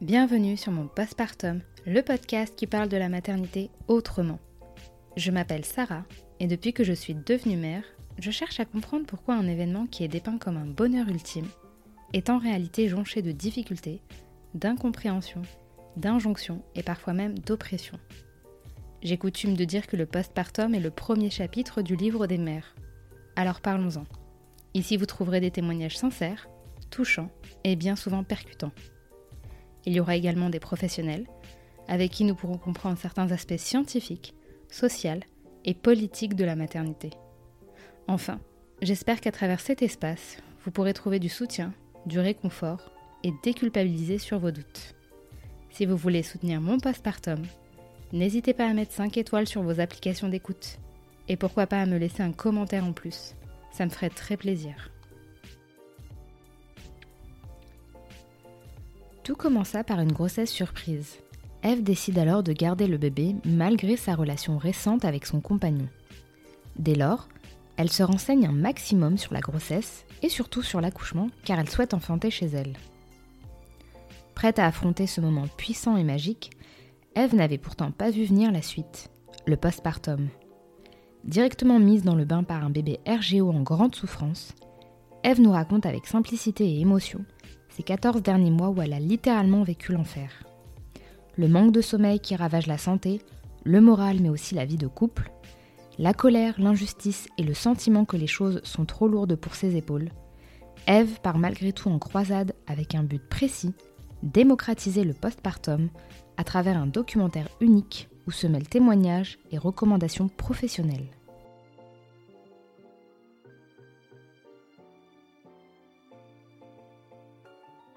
Bienvenue sur mon postpartum, le podcast qui parle de la maternité autrement. Je m'appelle Sarah et depuis que je suis devenue mère, je cherche à comprendre pourquoi un événement qui est dépeint comme un bonheur ultime est en réalité jonché de difficultés, d'incompréhension, d'injonctions et parfois même d'oppression. J'ai coutume de dire que le postpartum est le premier chapitre du livre des mères. Alors parlons-en. Ici vous trouverez des témoignages sincères, touchants et bien souvent percutants. Il y aura également des professionnels, avec qui nous pourrons comprendre certains aspects scientifiques, sociaux et politiques de la maternité. Enfin, j'espère qu'à travers cet espace, vous pourrez trouver du soutien, du réconfort et déculpabiliser sur vos doutes. Si vous voulez soutenir mon postpartum, n'hésitez pas à mettre 5 étoiles sur vos applications d'écoute. Et pourquoi pas à me laisser un commentaire en plus. Ça me ferait très plaisir. Tout commença par une grossesse surprise. Eve décide alors de garder le bébé malgré sa relation récente avec son compagnon. Dès lors, elle se renseigne un maximum sur la grossesse et surtout sur l'accouchement car elle souhaite enfanter chez elle. Prête à affronter ce moment puissant et magique, Eve n'avait pourtant pas vu venir la suite, le postpartum. Directement mise dans le bain par un bébé RGO en grande souffrance, Eve nous raconte avec simplicité et émotion ces 14 derniers mois où elle a littéralement vécu l'enfer. Le manque de sommeil qui ravage la santé, le moral mais aussi la vie de couple, la colère, l'injustice et le sentiment que les choses sont trop lourdes pour ses épaules, Eve part malgré tout en croisade avec un but précis, démocratiser le postpartum à travers un documentaire unique où se mêlent témoignages et recommandations professionnelles.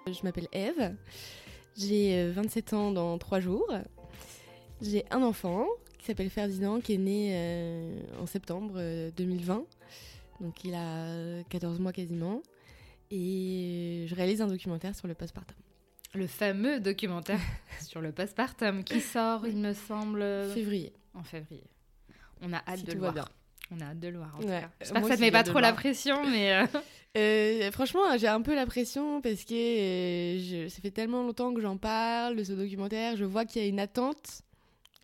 Je m'appelle Eve, j'ai 27 euh, ans dans 3 jours. J'ai un enfant qui s'appelle Ferdinand qui est né euh, en septembre 2020. Euh, Donc il a 14 mois quasiment. Et je réalise un documentaire sur le postpartum. Le fameux documentaire sur le postpartum qui sort, il me semble. Février. En février. On a hâte de le voir. On a hâte de le voir en J'espère que ça ne met pas trop la pression, mais. Euh, franchement, j'ai un peu la pression parce que euh, ça fait tellement longtemps que j'en parle de ce documentaire. Je vois qu'il y a une attente.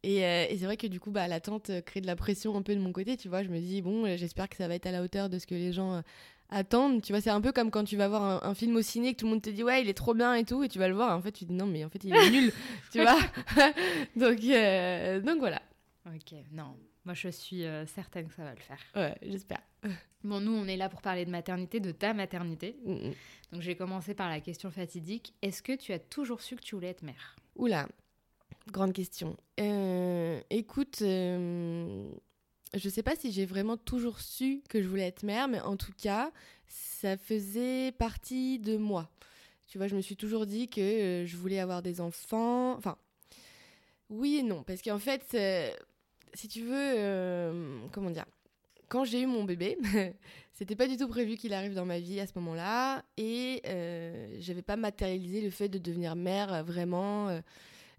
Et, euh, c'est vrai que du coup, bah, l'attente crée de la pression un peu de mon côté. Tu vois, je me dis, bon, j'espère que ça va être à la hauteur de ce que les gens attendent. Tu vois, c'est un peu comme quand tu vas voir un, film au ciné que tout le monde te dit, ouais, il est trop bien et tout. Et tu vas le voir. Et en fait, tu te dis, non, mais en fait, il est nul. tu vois donc, donc voilà. Ok, non. Moi, je suis certaine que ça va le faire. Ouais, j'espère. Bon, nous, on est là pour parler de maternité, de ta maternité. Mm, mm. Donc, j'ai commencé par la question fatidique. Est-ce que tu as toujours su que tu voulais être mère? Oula, grande question. Euh, écoute, euh, je sais pas si j'ai vraiment toujours su que je voulais être mère, mais en tout cas, ça faisait partie de moi. Tu vois, je me suis toujours dit que euh, je voulais avoir des enfants. Enfin, oui et non, parce qu'en fait, si tu veux, comment dire quand j'ai eu mon bébé, c'était pas du tout prévu qu'il arrive dans ma vie à ce moment-là et euh, j'avais pas matérialisé le fait de devenir mère euh, vraiment, euh,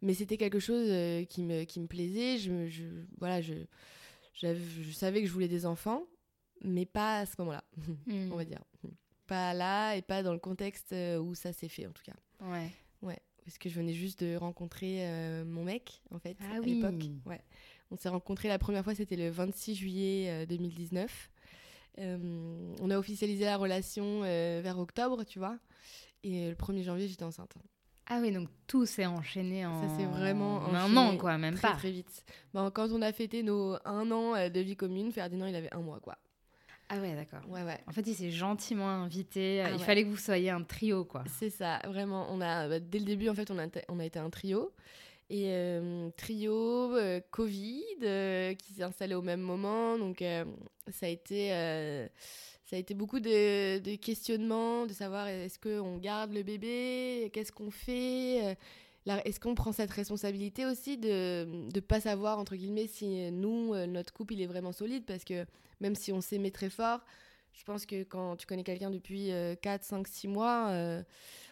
mais c'était quelque chose euh, qui, me, qui me plaisait. Je, je voilà, je, je savais que je voulais des enfants, mais pas à ce moment-là, on va hmm. dire. Pas là et pas dans le contexte où ça s'est fait en tout cas. Ouais. Ouais, parce que je venais juste de rencontrer mon mec en fait ah à l'époque. Ouais. On s'est rencontrés la première fois, c'était le 26 juillet 2019. Euh, euh, on a officialisé la relation euh, vers octobre, tu vois. Et le 1er janvier, j'étais enceinte. Ah oui, donc tout s'est enchaîné en... Ça s'est vraiment en un an, quoi, même très, pas. Très vite. Bon, quand on a fêté nos un an de vie commune, Ferdinand, il avait un mois, quoi. Ah ouais, d'accord. Ouais, ouais. En fait, il s'est gentiment invité. Ah il fallait que vous soyez un trio, quoi. C'est ça, vraiment. On a, bah, dès le début, en fait, on a, on a été un trio. Et euh, trio, euh, Covid, euh, qui s'est installé au même moment. Donc, ça, a été, ça a été beaucoup de, questionnements, de savoir est-ce qu'on garde le bébé, qu'est-ce qu'on fait? Est-ce qu'on prend cette responsabilité aussi de ne pas savoir, entre guillemets, si nous, notre couple, il est vraiment solide? Parce que même si on s'aimait très fort, je pense que quand tu connais quelqu'un depuis 4, 5, 6 mois,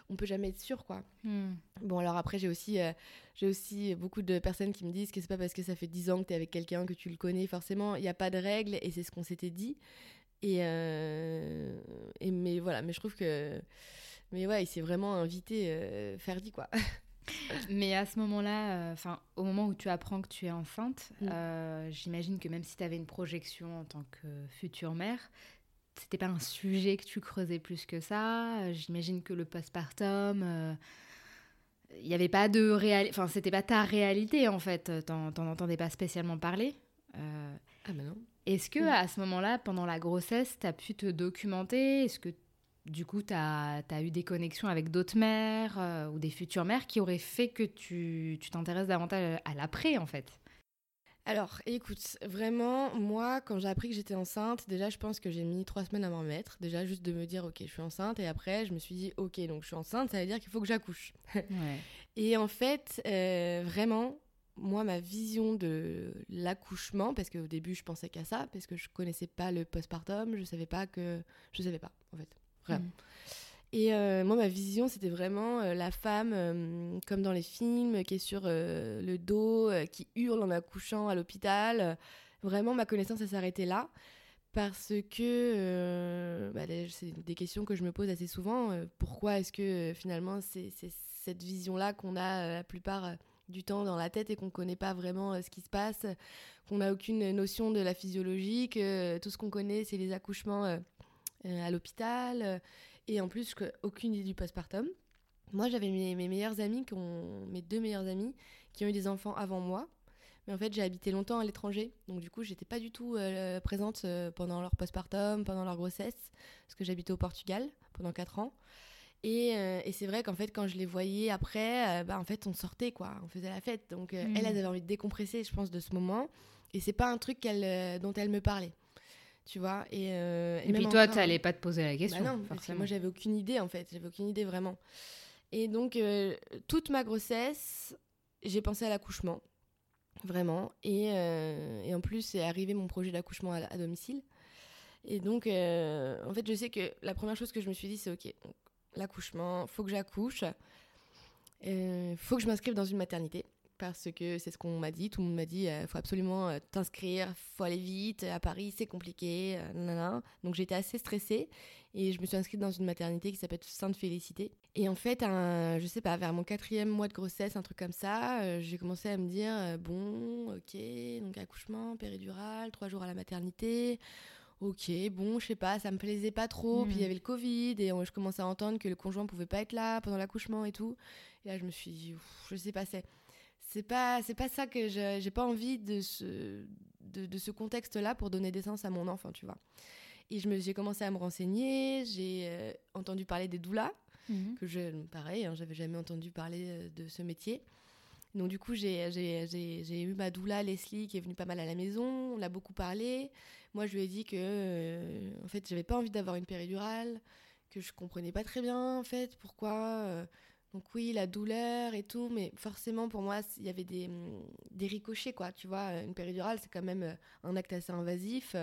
on peut jamais être sûr, quoi. Hmm. Bon, alors après, j'ai aussi, euh, j'ai aussi beaucoup de personnes qui me disent que c'est pas parce que ça fait 10 ans que tu es avec quelqu'un que tu le connais, forcément. Il n'y a pas de règles et c'est ce qu'on s'était dit. Et, euh, et, mais voilà, mais je trouve que. Mais ouais, il s'est vraiment invité euh, Ferdi, quoi. Mais à ce moment-là, enfin, au moment où tu apprends que tu es enceinte, Mm. euh, j'imagine que même si tu avais une projection en tant que future mère, c'était pas un sujet que tu creusais plus que ça. Euh, J'imagine que le postpartum, euh, il n'y avait pas de réalité, enfin, c'était pas ta réalité en fait. T'en t'en entendais pas spécialement parler. Euh, Ah bah non. Est-ce que à ce moment-là, pendant la grossesse, tu as pu te documenter? Est-ce que du coup, tu as, eu des connexions avec d'autres mères euh, ou des futures mères qui auraient fait que tu tu t'intéresses davantage à l'après en fait? Alors, écoute, vraiment, moi, quand j'ai appris que j'étais enceinte, déjà, je pense que j'ai mis trois semaines à m'en remettre. Déjà, juste de me dire, ok, je suis enceinte. Et après, je me suis dit, ok, donc je suis enceinte, ça veut dire qu'il faut que j'accouche. Ouais. Et en fait, euh, vraiment, moi, ma vision de l'accouchement, parce qu'au début, je pensais qu'à ça, parce que je connaissais pas le postpartum, je savais pas que. Je savais pas, en fait. Vraiment. Mm. Et euh, moi, ma vision, c'était vraiment euh, la femme, euh, comme dans les films, qui est sur le dos, qui hurle en accouchant à l'hôpital. Vraiment, ma connaissance, elle s'arrêtait là. Parce que bah, c'est des questions que je me pose assez souvent. Pourquoi est-ce que finalement, c'est cette vision-là qu'on a la plupart du temps dans la tête et qu'on ne connaît pas vraiment ce qui se passe, qu'on n'a aucune notion de la physiologie, que tout ce qu'on connaît, c'est les accouchements à l'hôpital. Et en plus, aucune idée du postpartum. Moi, j'avais mes, mes meilleures amies, qui ont, mes deux meilleures amies, qui ont eu des enfants avant moi. Mais en fait, j'ai habité longtemps à l'étranger. Donc, du coup, j'étais pas du tout euh, présente euh, pendant leur postpartum, pendant leur grossesse. Parce que j'habitais au Portugal pendant 4 ans. Et, euh, et c'est vrai qu'en fait, quand je les voyais après, euh, bah, en fait, on sortait, quoi. On faisait la fête. Donc, euh, Mhm. elles, elles avaient envie de décompresser, je pense, de ce moment. Et c'est pas un truc dont elles me parlaient. Tu vois Et, euh, Et, puis toi, tu n'allais pas te poser la question, bah non, parce que moi j'avais aucune idée en fait, j'avais aucune idée vraiment. Et donc euh, toute ma grossesse, j'ai pensé à l'accouchement, vraiment. Et, euh, et en plus, c'est arrivé mon projet d'accouchement à, à domicile. Et donc, euh, en fait, je sais que la première chose que je me suis dit, c'est ok, l'accouchement, faut que j'accouche, euh, faut que je m'inscrive dans une maternité. Parce que c'est ce qu'on m'a dit, tout le monde m'a dit, il faut absolument euh, t'inscrire, faut aller vite, à Paris c'est compliqué, euh, nanana. Donc j'étais assez stressée et je me suis inscrite dans une maternité qui s'appelle Sainte Félicité. Et en fait, un, je sais pas, vers mon quatrième mois de grossesse, un truc comme ça, euh, j'ai commencé à me dire, euh, bon, ok, donc accouchement, péridurale, trois jours à la maternité. Ok, bon, je sais pas, ça me plaisait pas trop. Puis il y avait le Covid et euh, je commençais à entendre que le conjoint pouvait pas être là pendant l'accouchement et tout. Et là, je me suis dit, ouf, je sais pas, c'est c'est pas c'est pas ça que j'ai pas envie de ce de, de ce contexte là pour donner naissance à mon enfant tu vois. Et je me j'ai commencé à me renseigner j'ai euh, entendu parler des doulas Mhm. que je pareil hein, j'avais jamais entendu parler euh, de ce métier. Donc du coup j'ai eu ma doula Leslie qui est venue pas mal à la maison on a beaucoup parlé. Moi je lui ai dit que euh, en fait j'avais pas envie d'avoir une péridurale que je comprenais pas très bien en fait pourquoi euh, donc oui, la douleur et tout, mais forcément pour moi, il y avait des, des ricochets, quoi. Tu vois, une péridurale, c'est quand même euh, un acte assez invasif.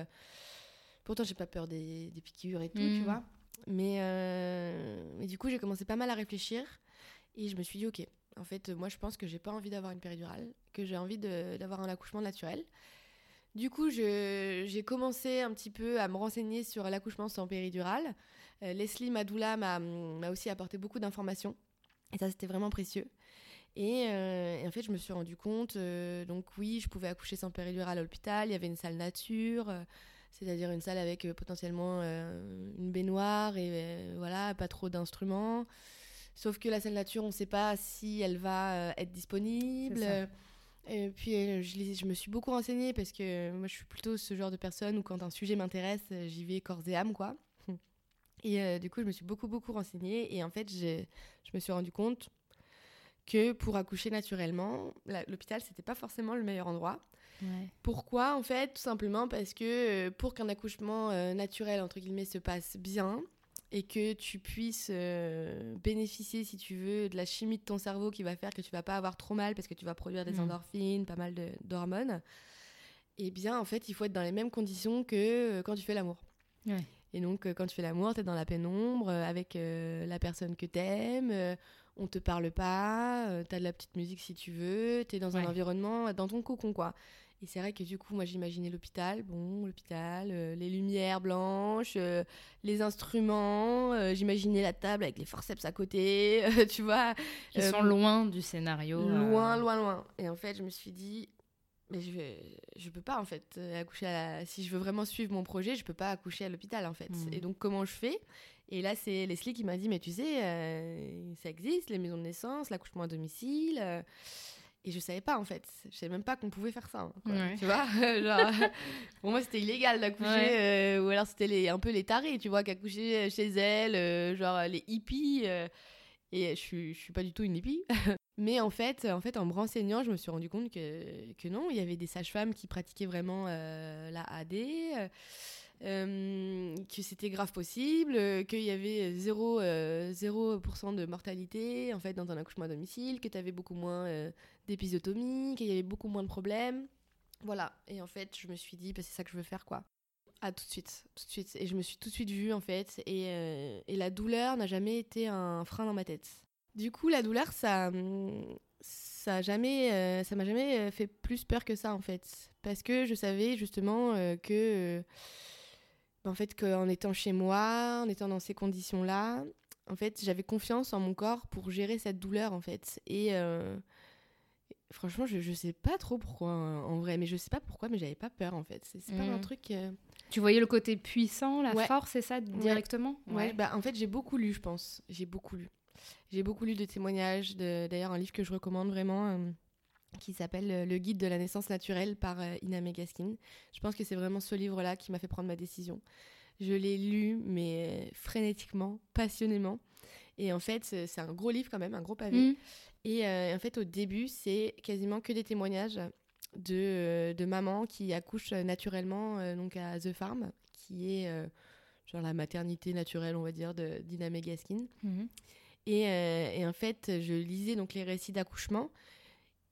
Pourtant, j'ai pas peur des, des piqûres et tout, tu Mm. vois. Mais, euh, mais du coup, j'ai commencé pas mal à réfléchir et je me suis dit, ok, en fait, moi, je pense que j'ai pas envie d'avoir une péridurale, que j'ai envie d'avoir un accouchement naturel. Du coup, j'ai commencé un petit peu à me renseigner sur l'accouchement sans péridurale. Euh, Leslie Madoula m'a m'a aussi apporté beaucoup d'informations. Et ça, c'était vraiment précieux. Et, euh, et en fait, je me suis rendu compte, euh, donc oui, je pouvais accoucher sans péridurale à l'hôpital. Il y avait une salle nature, euh, c'est-à-dire une salle avec potentiellement une baignoire et voilà, pas trop d'instruments. Sauf que la salle nature, on ne sait pas si elle va être disponible. Et puis, je, je me suis beaucoup renseignée parce que moi, je suis plutôt ce genre de personne où quand un sujet m'intéresse, j'y vais corps et âme, quoi. Et euh, du coup, je me suis beaucoup, beaucoup renseignée. Et en fait, j'ai- je me suis rendu compte que pour accoucher naturellement, l'hôpital, c'était pas forcément le meilleur endroit. Ouais. Pourquoi En fait, tout simplement parce que euh, pour qu'un accouchement euh, naturel, entre guillemets, se passe bien et que tu puisses euh, bénéficier, si tu veux, de la chimie de ton cerveau qui va faire que tu vas pas avoir trop mal parce que tu vas produire des Mm. endorphines, pas mal d'hormones, eh bien, en fait, il faut être dans les mêmes conditions que quand tu fais l'amour. Ouais. Et donc, euh, quand tu fais l'amour, tu es dans la pénombre euh, avec euh, la personne que tu aimes, on te parle pas, tu as de la petite musique si tu veux, tu es dans un Ouais. environnement, dans ton cocon, quoi. Et c'est vrai que du coup, moi, j'imaginais l'hôpital, bon, l'hôpital, euh, les lumières blanches, euh, les instruments, euh, j'imaginais la table avec les forceps à côté, tu vois. Ils sont loin du scénario. Loin, loin, loin. Et en fait, je me suis dit, mais je vais, je peux pas en fait accoucher à si je veux vraiment suivre mon projet, je peux pas accoucher à l'hôpital en fait. Hmm. Et donc comment je fais? Et là c'est Leslie qui m'a dit mais tu sais ça existe les maisons de naissance, l'accouchement à domicile. Et je savais pas en fait. Je savais même pas qu'on pouvait faire ça. Hein, tu vois Genre, Pour moi, c'était illégal d'accoucher. Euh, ou alors, c'était les, un peu les tarés, tu vois, qui accouchaient chez elles, euh, genre les hippies. Euh. et je suis, je suis pas du tout une hippie. Mais en fait, en fait, en me renseignant, je me suis rendu compte que, que non, il y avait des sages-femmes qui pratiquaient vraiment la AD. Euh, que c'était grave possible, euh, qu'il y avait 0%, euh, de mortalité en fait dans un accouchement à domicile, que tu avais beaucoup moins d'épisotomie, qu'il y avait beaucoup moins de problèmes. Voilà, et en fait, je me suis dit, bah, c'est ça que je veux faire quoi. Ah, tout de suite, tout de suite. Et je me suis tout de suite vue en fait, et, et la douleur n'a jamais été un frein dans ma tête. Du coup, la douleur, ça. Ça jamais, ça m'a jamais fait plus peur que ça en fait, parce que je savais justement que en fait, qu'en étant chez moi, en étant dans ces conditions-là, en fait, j'avais confiance en mon corps pour gérer cette douleur, en fait. Et euh, franchement, je, je sais pas trop pourquoi, hein, en vrai, mais je sais pas pourquoi, mais j'avais pas peur, en fait. C'est pas un mmh. truc. Euh, tu voyais le côté puissant, la force, c'est ça, directement? Ouais, Bah, en fait, j'ai beaucoup lu, je pense. J'ai beaucoup lu. J'ai beaucoup lu de témoignages, d'ailleurs, un livre que je recommande vraiment. Euh, qui s'appelle euh, Le guide de la naissance naturelle par euh, Ina Megaskin. Je pense que c'est vraiment ce livre-là qui m'a fait prendre ma décision. Je l'ai lu, mais euh, frénétiquement, passionnément. Et en fait, c'est un gros livre quand même, un gros pavé. Mm. Et en fait, au début, c'est quasiment que des témoignages de, de mamans qui accouchent naturellement donc à The Farm, qui est genre la maternité naturelle, on va dire, d'Ina Megaskin. Mm-hmm. Et, et, en fait, je lisais donc les récits d'accouchement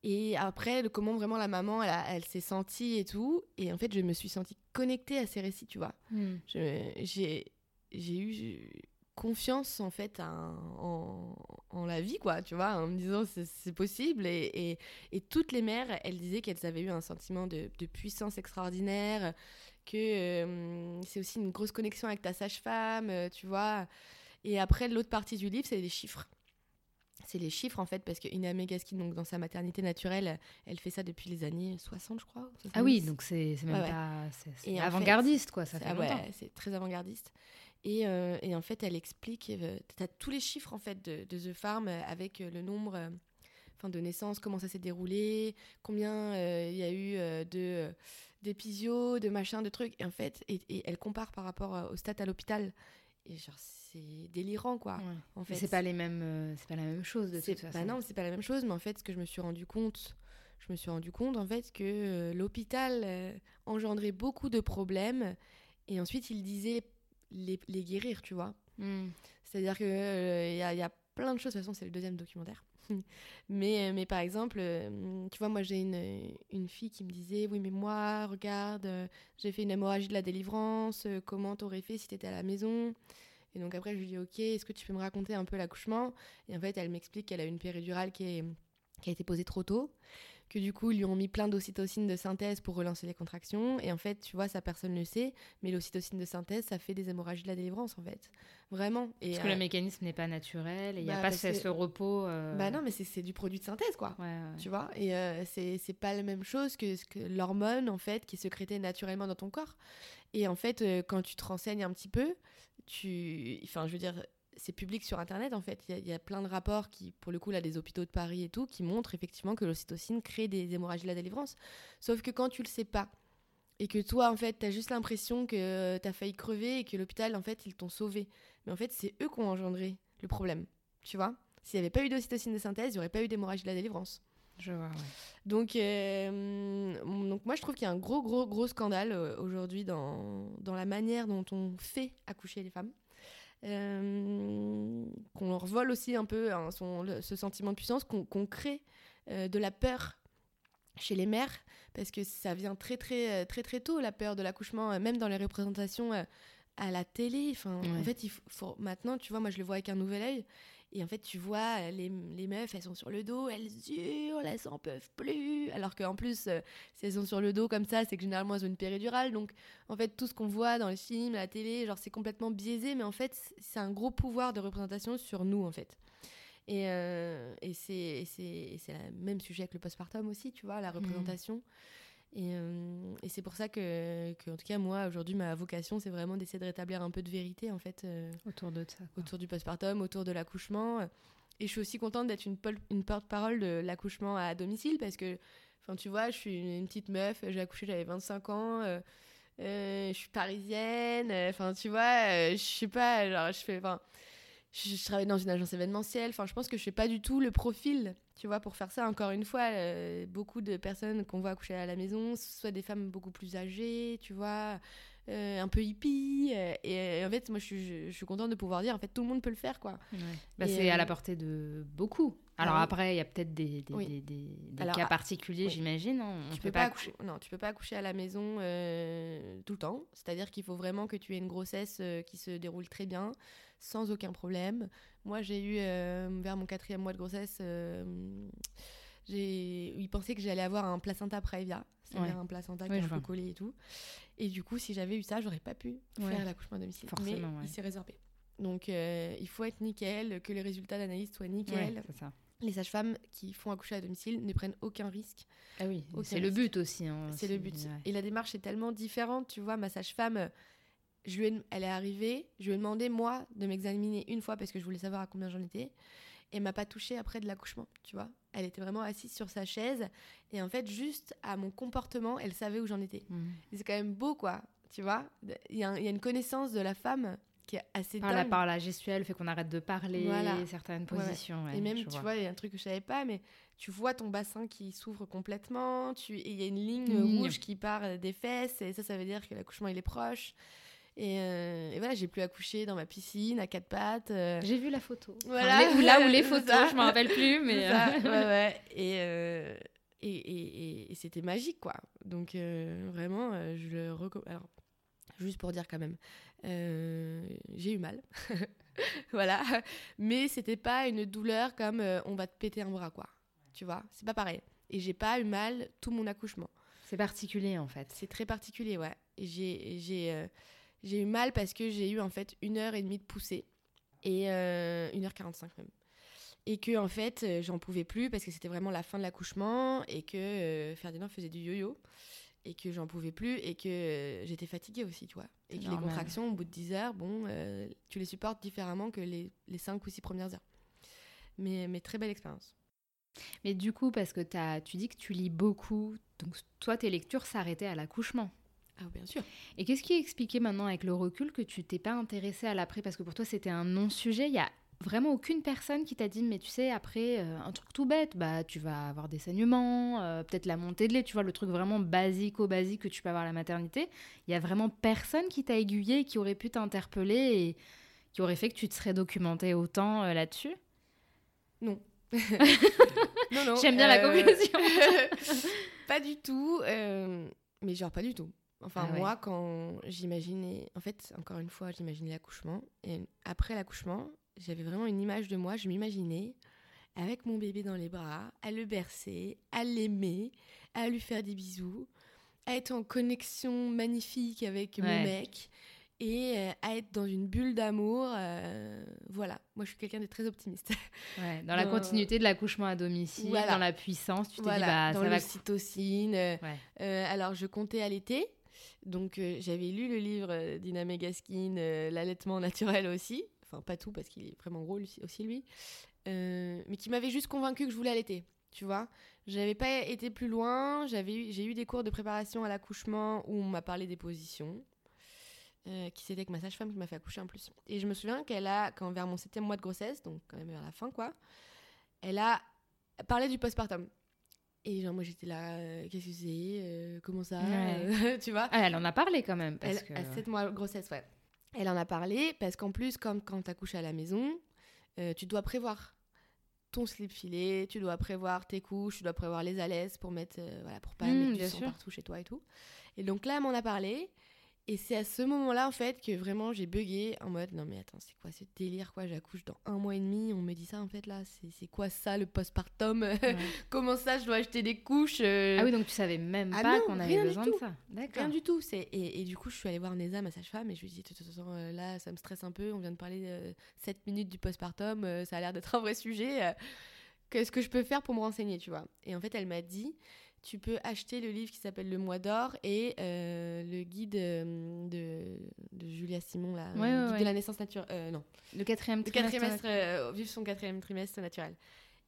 et après, comment vraiment la maman, elle, elle s'est sentie et tout. Et en fait, je me suis sentie connectée à ces récits, tu vois. Hmm. J'ai eu confiance, en fait, en, en, la vie, quoi, tu vois, en me disant c'est possible. Et, et, et, toutes les mères, elles disaient qu'elles avaient eu un sentiment de, de puissance extraordinaire, que euh, c'est aussi une grosse connexion avec ta sage-femme, euh, tu vois. Et après, l'autre partie du livre, c'est les chiffres c'est les chiffres en fait, parce que Ina Megaskin, donc dans sa maternité naturelle, elle fait ça depuis les années 60, je crois. Ah oui, donc c'est même pas. C'est avant-gardiste, quoi, ça fait Ouais, c'est très avant-gardiste. Et, euh, et, en fait, elle explique, euh, tu as tous les chiffres en fait de, de The Farm euh, avec le nombre enfin de naissances, comment ça s'est déroulé, combien il y a eu de d'épisodes, de machins, de trucs. Et en fait, et, et elle compare par rapport au stade à l'hôpital. Et genre, c'est délirant quoi. En fait, c'est pas les mêmes, euh, c'est pas la même chose de toute façon. Bah non, c'est pas la même chose, mais en fait, ce que je me suis rendu compte, je me suis rendu compte en fait que euh, l'hôpital euh, engendrait beaucoup de problèmes et ensuite il disait les, les guérir, tu vois. Hmm. C'est-à-dire que il y, y, a plein de choses. De toute façon, c'est le deuxième documentaire. mais, mais par exemple, tu vois, moi j'ai une, une fille qui me disait Oui, mais moi, regarde, j'ai fait une hémorragie de la délivrance, comment t'aurais fait si t'étais à la maison? Et donc après, je lui dis, ok, est-ce que tu peux me raconter un peu l'accouchement? Et en fait, elle m'explique qu'elle a une péridurale qui, est, qui a été posée trop tôt, que du coup, ils lui ont mis plein d'ocytocine de synthèse pour relancer les contractions. Et en fait, tu vois, ça personne ne le sait, mais l'ocytocine de synthèse, ça fait des hémorragies de la délivrance, en fait. Vraiment. Et Parce que le euh, mécanisme n'est pas naturel, et il n'y a bah, pas ce, repos. Euh, bah non, mais c'est du produit de synthèse, quoi. Tu vois Et euh, c'est pas la même chose que, que l'hormone, en fait, qui est sécrétée naturellement dans ton corps. Et en fait, quand tu te renseignes un petit peu, tu. Enfin, je veux dire, c'est public sur Internet, en fait. Il y, a plein de rapports qui, pour le coup, là, des hôpitaux de Paris et tout, qui montrent effectivement que l'ocytocine crée des hémorragies de la délivrance. Sauf que quand tu le sais pas, et que toi, en fait, tu as juste l'impression que tu as failli crever et que l'hôpital, en fait, ils t'ont sauvé. Mais en fait, c'est eux qui ont engendré le problème. Tu vois S'il n'y avait pas eu d'ocytocine de synthèse, il n'y aurait pas eu d'hémorragie de la délivrance. Je vois, ouais. Donc, euh, donc moi, je trouve qu'il y a un gros, gros, gros scandale euh, aujourd'hui dans, dans la manière dont on fait accoucher les femmes. Euh, qu'on leur vole aussi un peu hein, son, ce sentiment de puissance, qu'on crée de la peur chez les mères, parce que ça vient très, très, très, très tôt, la peur de l'accouchement, même dans les représentations à la télé. Enfin, En fait, il faut, maintenant, tu vois, moi, je le vois avec un nouvel œil. Et en fait, tu vois, les, les, meufs, elles sont sur le dos, elles hurlent, elles s'en peuvent plus. Alors qu'en plus, euh, si elles sont sur le dos comme ça, c'est que généralement, elles ont une péridurale. Donc, en fait, tout ce qu'on voit dans les films, la télé, genre, c'est complètement biaisé. Mais en fait, c'est un gros pouvoir de représentation sur nous, en fait. Et, euh, et c'est le même sujet avec le postpartum aussi, tu vois, la mmh. Et, euh, et c'est pour ça que, que, en tout cas, moi, aujourd'hui, ma vocation, c'est vraiment d'essayer de rétablir un peu de vérité, en fait. Euh, autour de ça. Autour du postpartum, autour de l'accouchement. Et je suis aussi contente d'être une, une porte-parole de l'accouchement à domicile parce que, enfin, tu vois, je suis une, petite meuf, j'ai accouché, j'avais 25 ans. Euh, je suis parisienne, enfin tu vois, je sais pas, genre je fais, enfin, je, travaille dans une agence événementielle. Enfin, je pense que je fais pas du tout le profil, tu vois, pour faire ça. Encore une fois, euh, beaucoup de personnes qu'on voit accoucher à la maison, ce soit des femmes beaucoup plus âgées, tu vois, euh, un peu hippie. Euh, et, en fait, moi, je suis, je, suis, contente de pouvoir dire, en fait, tout le monde peut le faire, quoi. Bah, c'est à la portée de beaucoup. Alors après, il y a peut-être des, des, des, cas particuliers, j'imagine. Tu peux pas accoucher. Non, tu peux pas accoucher à la maison tout le temps. C'est-à-dire qu'il faut vraiment que tu aies une grossesse qui se déroule très bien sans aucun problème. Moi, j'ai eu, euh, vers mon quatrième mois de grossesse, euh, j'ai, il pensait que j'allais avoir un placenta prévia, c'est-à-dire un placenta qui est un peu collé et tout. Et du coup, si j'avais eu ça, j'aurais pas pu faire l'accouchement à domicile. Forcément, Mais il s'est résorbé. Donc, euh, il faut être nickel, que les résultats d'analyse soient nickel. Ça. Les sages-femmes qui font accoucher à domicile ne prennent aucun risque. Ah oui, c'est le but aussi. Hein, c'est le but. Et la démarche est tellement différente. Tu vois, ma sage-femme, je lui elle est arrivée, je lui ai demandé, moi, de m'examiner une fois parce que je voulais savoir à combien j'en étais. Et m'a pas touchée après de l'accouchement, tu vois. Elle était vraiment assise sur sa chaise. Et en fait, juste à mon comportement, elle savait où j'en étais. Mmh. C'est quand même beau, quoi. Tu vois Il y, a une connaissance de la femme qui est assez par La, par la gestuelle, fait qu'on arrête de parler, certaines positions. et même, tu vois, il y a un truc que je savais pas, mais tu vois ton bassin qui s'ouvre complètement. Tu... il y a une ligne rouge qui part des fesses. Et ça, ça veut dire que l'accouchement, il est proche. Euh, et, voilà, j'ai pu accoucher dans ma piscine à quatre pattes. Euh. J'ai vu la photo. Voilà. là où les photos, je m'en rappelle plus, mais. Euh. ouais, ouais. Et, et, et, c'était magique, quoi. Donc, vraiment, je le recommande. Alors, juste pour dire quand même, j'ai eu mal. voilà. Mais c'était pas une douleur comme on va te péter un bras, quoi. Tu vois, c'est pas pareil. Et j'ai pas eu mal tout mon accouchement. C'est particulier, en fait. C'est très particulier, ouais. J'ai j'ai eu mal parce que j'ai eu en fait une heure et demie de poussée et euh, une heure 45 même. Et que en fait euh, j'en pouvais plus parce que c'était vraiment la fin de l'accouchement et que euh, Ferdinand faisait du yo-yo et que j'en pouvais plus et que j'étais fatiguée aussi, tu vois. Et que les contractions au bout de 10 heures, bon, tu les supportes différemment que les, les 5 ou 6 premières heures. Mais, mais très belle expérience. Mais du coup, parce que as, tu dis que tu lis beaucoup, donc toi, tes lectures s'arrêtaient à l'accouchement ah, bien sûr. Et qu'est-ce qui expliquait maintenant avec le recul que tu t'es pas intéressée à l'après? Parce que pour toi, c'était un non-sujet. Il y a vraiment aucune personne qui t'a dit, mais tu sais, après, euh, un truc tout bête, bah, tu vas avoir des saignements, euh, peut-être la montée de lait, tu vois, le truc vraiment basique-au-basique que tu peux avoir à la maternité. Il y a vraiment personne qui t'a aiguillé, qui aurait pu t'interpeller et qui aurait fait que tu te serais documenté autant euh, là-dessus? Non. non, non. J'aime bien la conclusion. pas du tout. mais genre, pas du tout. Enfin, ah moi, quand j'imaginais, en fait, encore une fois, j'imaginais l'accouchement. Et après l'accouchement, j'avais vraiment une image de moi. Je m'imaginais avec mon bébé dans les bras, à le bercer, à l'aimer, à lui faire des bisous, à être en connexion magnifique avec mon mec et euh, à être dans une bulle d'amour. Euh, voilà, moi je suis quelqu'un de très optimiste. dans, la continuité de l'accouchement à domicile, dans la puissance, tu te dis bah, dans ça l'ocytocine. Euh, alors je comptais allaiter donc j'avais lu le livre d'Ina Megaskin, L'allaitement naturel aussi. Enfin, pas tout parce qu'il est vraiment gros aussi, lui. Euh, mais qui m'avait juste convaincu que je voulais allaiter. Tu vois, j'avais pas été plus loin. J'avais j'ai eu des cours de préparation à l'accouchement où on m'a parlé des positions. qui c'était avec ma sage-femme qui m'a fait accoucher en plus. Et je me souviens qu'elle a, quand vers mon septième mois de grossesse, donc quand même vers la fin quoi, elle a parlé du postpartum. Et genre, moi, j'étais là, euh, qu'est-ce que c'est euh, Comment ça Tu vois ah, Elle en a parlé quand même. Parce que... À 7 mois de grossesse, ouais. Elle en a parlé parce qu'en plus, comme quand tu accouches à la maison, euh, tu dois prévoir ton slip filé, tu dois prévoir tes couches, tu dois prévoir les alaises pour mettre, voilà, pour pas mmh, mettre du sang partout chez toi et tout. Et donc là, elle m'en a parlé. Et c'est à ce moment-là, en fait, que vraiment j'ai bugué en mode non, mais attends, c'est quoi ce délire, quoi? J'accouche dans un mois et demi, on me dit ça, en fait, là, c'est quoi ça, le postpartum? Comment ça, je dois acheter des couches euh? Ah oui, donc tu savais même ah pas qu'on avait besoin de ça Rien du tout. Et, et, du coup, je suis allée voir Neza, ma sage-femme, et je lui ai dit, de toute façon, euh, là, ça me stresse un peu, on vient de parler de 7 minutes du postpartum, euh, ça a l'air d'être un vrai sujet. Qu'est-ce que je peux faire pour me renseigner, tu vois? Et en fait, elle m'a dit tu peux acheter le livre qui s'appelle Le Mois d'Or et euh, le guide euh, de, de, Julia Simon, là, le guide de la naissance naturelle. Euh, non. Le quatrième trimestre. Le quatrième vivre son quatrième trimestre naturel.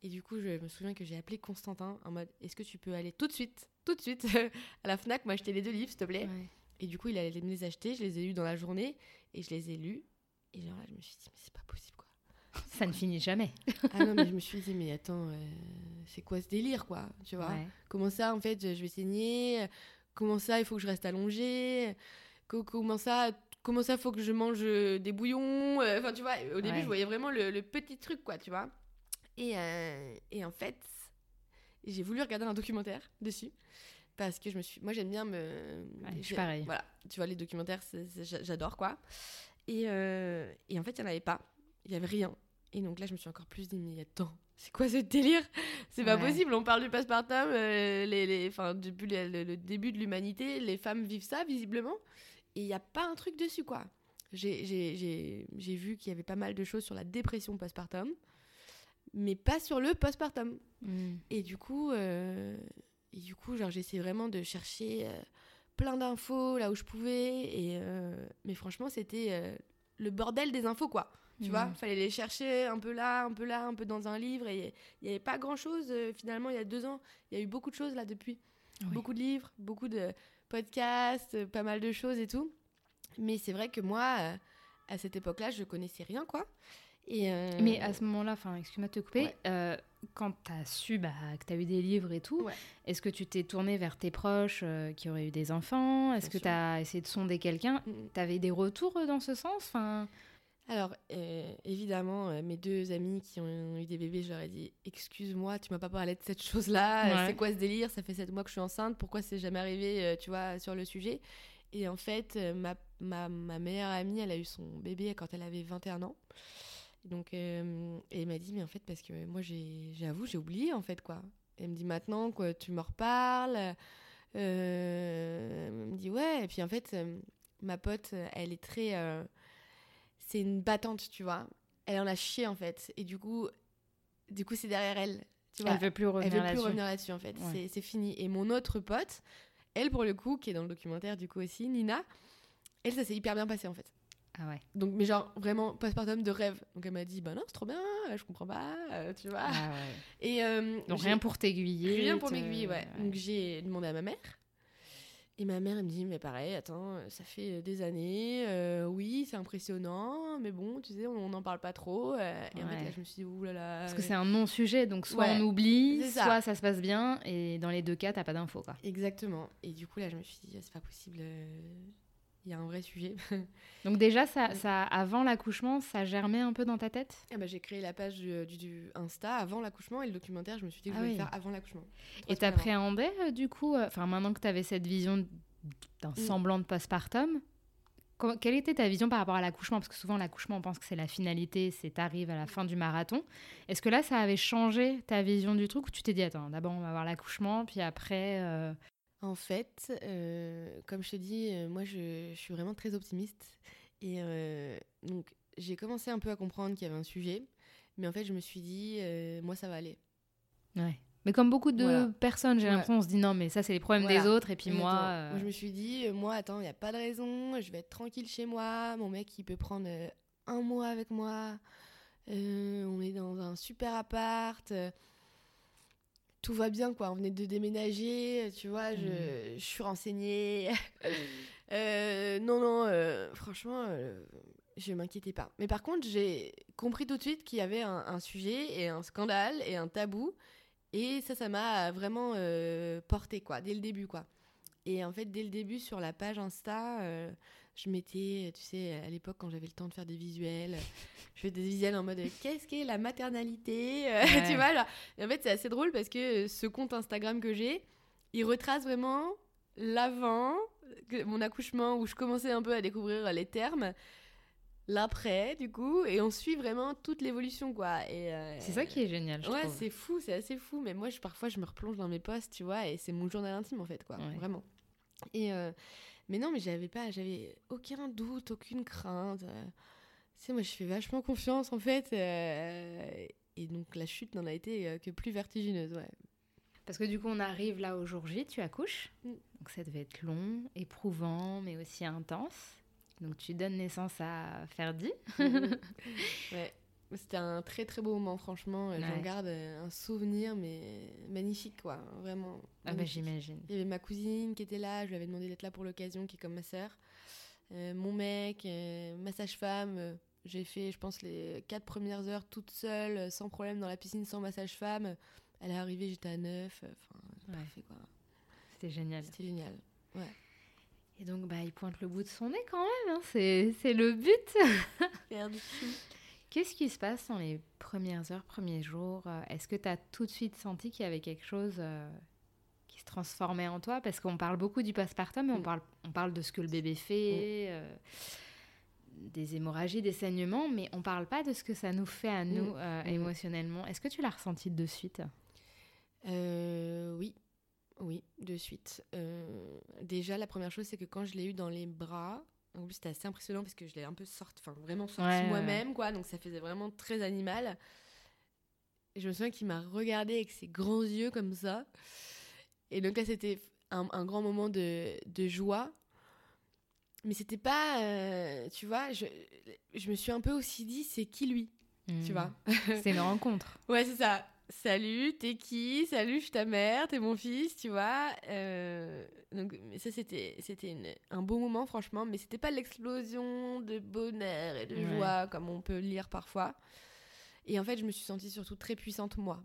Et du coup, je me souviens que j'ai appelé Constantin en mode Est-ce que tu peux aller tout de suite, tout de suite, à la Fnac, m'acheter les deux livres, s'il te plaît? Et du coup, il allait me les acheter. Je les ai lus dans la journée et je les ai lus. Et genre là, je me suis dit Mais c'est pas possible ça ne finit jamais. ah non, mais je me suis dit, mais attends, euh, c'est quoi ce délire, quoi Tu vois? Comment ça, en fait, je vais saigner? Comment ça, il faut que je reste allongée? Comment ça, comment ça, faut que je mange des bouillons? Euh, Enfin, tu vois, au début, je voyais vraiment le, petit truc, quoi, tu vois. Et, euh, et en fait, j'ai voulu regarder un documentaire dessus parce que je me suis moi j'aime bien me je suis pareil voilà tu vois les documentaires j'adore quoi. Et, et en fait il n'y en avait pas. Il y avait rien et donc là, je me suis encore plus dit, mais attends, c'est quoi ce délire? C'est pas possible, on parle du passepartum, euh, les, les, depuis le, début de l'humanité, les femmes vivent ça, visiblement, et il n'y a pas un truc dessus, quoi. J'ai vu qu'il y avait pas mal de choses sur la dépression postpartum, mais pas sur le postpartum. Mm. Et du coup, euh, et du coup genre, essayé vraiment de chercher euh, plein d'infos là où je pouvais, et, mais franchement, c'était le bordel des infos, quoi. Tu vois, il mm. fallait les chercher un peu là, un peu là, un peu dans un livre. Et il n'y avait pas grand-chose, euh, finalement, il y a deux ans. Il y a eu beaucoup de choses là depuis. Beaucoup de livres, beaucoup de podcasts, euh, pas mal de choses et tout. Mais c'est vrai que moi, euh, à cette époque-là, je connaissais rien, quoi. Et Mais à ce moment-là, enfin, excuse-moi de te couper, quand tu as su bah, que tu as eu des livres et tout, est-ce que tu t'es tourné vers tes proches qui auraient eu des enfants? Est-ce que tu as essayé de sonder quelqu'un? Mm, mm. Tu avais des retours dans ce sens? Enfin... Alors, euh, évidemment, euh, mes deux amis qui ont eu des bébés, je leur ai dit Excuse-moi, tu m'as pas parlé de cette chose-là. C'est quoi ce délire Ça fait sept mois que je suis enceinte. Pourquoi c'est jamais arrivé, euh, tu vois, sur le sujet? Et en fait, ma, ma, ma, meilleure amie, elle a eu son bébé quand elle avait 21 ans. Donc, et elle m'a dit Mais en fait, parce que moi, j'avoue, j'ai oublié, en fait, quoi. Elle me dit Maintenant, quoi, tu me reparles. elle me dit Ouais. Et puis, en fait, ma pote, elle est très c'est une battante, tu vois. Elle en a chié en fait. Et du coup, du coup c'est derrière elle. Tu vois. Elle veut plus revenir là-dessus. Elle veut plus revenir là-dessus en fait. C'est fini. Et mon autre pote, elle pour le coup, qui est dans le documentaire du coup aussi, Nina, elle ça s'est hyper bien passé en fait. Ah ouais. Donc, mais genre vraiment postpartum de rêve. Donc elle m'a dit, bah non, c'est trop bien, je comprends pas, euh, tu vois. Ah ouais. Et euh, donc rien pour t'aiguiller. Rien pour m'aiguiller, ouais. Donc j'ai demandé à ma mère. Et ma mère, elle me dit, mais pareil, attends, euh, ça fait euh, des années, euh, oui, c'est impressionnant, mais bon, tu sais, on n'en parle pas trop. et en fait, là, je me suis dit, oulala. Parce que c'est un non-sujet, donc soit on oublie, soit ça se passe bien, et dans les deux cas, t'as pas d'infos, quoi. Exactement. Et du coup, là, je me suis dit, c'est pas possible, il y a un vrai sujet. Donc déjà, ça, ça avant l'accouchement, ça germait un peu dans ta tête? Eh ben, J'ai créé la page du, du, Insta avant l'accouchement et le documentaire, je me suis dit que je ah voulais le faire avant l'accouchement. Et t'appréhendais euh, du coup, euh, enfin maintenant que tu avais cette vision d'un mm. semblant de postpartum, quelle était ta vision par rapport à l'accouchement? Parce que souvent, l'accouchement, on pense que c'est la finalité, c'est t'arrives à la fin du marathon. Est-ce que là, ça avait changé ta vision du truc ou tu t'es dit, attends, d'abord, on va voir l'accouchement, puis après, euh, en fait, euh, comme je te dis, euh, moi je, suis vraiment très optimiste. Et euh, donc j'ai commencé un peu à comprendre qu'il y avait un sujet. Mais en fait, je me suis dit, moi ça va aller. Ouais. Mais comme beaucoup de personnes, j'ai l'impression, on se dit non, mais ça c'est les problèmes des autres. Et puis moi. Je me suis dit, moi, attends, il n'y a pas de raison. Je vais être tranquille chez moi. Mon mec, il peut prendre un mois avec moi. on est dans un super appart tout va bien, quoi. On venait de déménager, tu vois, je, mm. suis renseignée. Euh, non, non, euh, franchement, euh, je m'inquiétais pas. Mais par contre, j'ai compris tout de suite qu'il y avait un, sujet et un scandale et un tabou. Et ça, ça m'a vraiment porté, quoi, dès le début, quoi. Et en fait, dès le début, sur la page Insta, je mettais, tu sais, à l'époque, quand j'avais le temps de faire des visuels, je fais des visuels en mode qu'est-ce qu'est la maternalité euh, Tu vois, là. Et en fait, c'est assez drôle parce que ce compte Instagram que j'ai, il retrace vraiment l'avant, mon accouchement où je commençais un peu à découvrir les termes, l'après du coup, et on suit vraiment toute l'évolution quoi. Et euh, c'est ça qui est génial. Je ouais, c'est fou, c'est assez fou. Mais moi, je, parfois, je me replonge dans mes posts, tu vois, et c'est mon journal intime en fait quoi, vraiment. Et euh, mais non, mais j'avais pas, j'avais aucun doute, aucune crainte. Tu sais, moi, je fais vachement confiance en fait. et donc la chute n'en a été que plus vertigineuse, ouais. Parce que du coup, on arrive là au jour J, tu accouches. Mm. Donc ça devait être long, éprouvant, mais aussi intense. Donc tu donnes naissance à Ferdi. Mm. ouais. C'était un très très beau moment, franchement. J'en garde un souvenir, mais magnifique, quoi. Vraiment. Ah bah j'imagine. Il y avait ma cousine qui était là, je lui avais demandé d'être là pour l'occasion, qui est comme ma sœur. Euh, mon mec, euh, ma sage-femme. Euh, j'ai fait, je pense, les quatre premières heures toute seule, sans problème, dans la piscine, sans ma sage-femme. Elle est arrivée, j'étais à 9. Enfin, parfait quoi. C'était génial. C'était génial. Ouais. Et donc, bah, il pointe le bout de son nez quand même. Hein. C'est le but. Qu'est-ce qui se passe dans les premières heures, premiers jours euh, Est-ce que tu as tout de suite senti qu'il y avait quelque chose euh, qui se transformait en toi? Parce qu'on parle beaucoup du postpartum, mais on, mm. parle, on parle de ce que le bébé fait. Mm. Euh, des hémorragies, des saignements, mais on parle pas de ce que ça nous fait à nous mm. émotionnellement. Est-ce que tu l'as ressenti de suite? Oui, oui, de suite. Déjà, la première chose, c'est que quand je l'ai eu dans les bras, en plus, c'était assez impressionnant parce que je l'ai un peu sorti, enfin, vraiment sorti moi-même, quoi. Donc, ça faisait vraiment très animal. Et je me souviens qu'il m'a regardé avec ses grands yeux comme ça. Et donc, là, c'était un, grand moment de, joie. Mais c'était pas. Euh, tu vois, je, je me suis un peu aussi dit, c'est qui lui Tu hmm. vois? C'est une rencontre. ouais, c'est ça salut, t'es qui? Salut, je suis ta mère, t'es mon fils, tu vois. Euh, donc, mais ça, c'était, c'était un beau moment, franchement, mais c'était pas l'explosion de bonheur et de joie comme on peut lire parfois. Et en fait, je me suis sentie surtout très puissante, moi.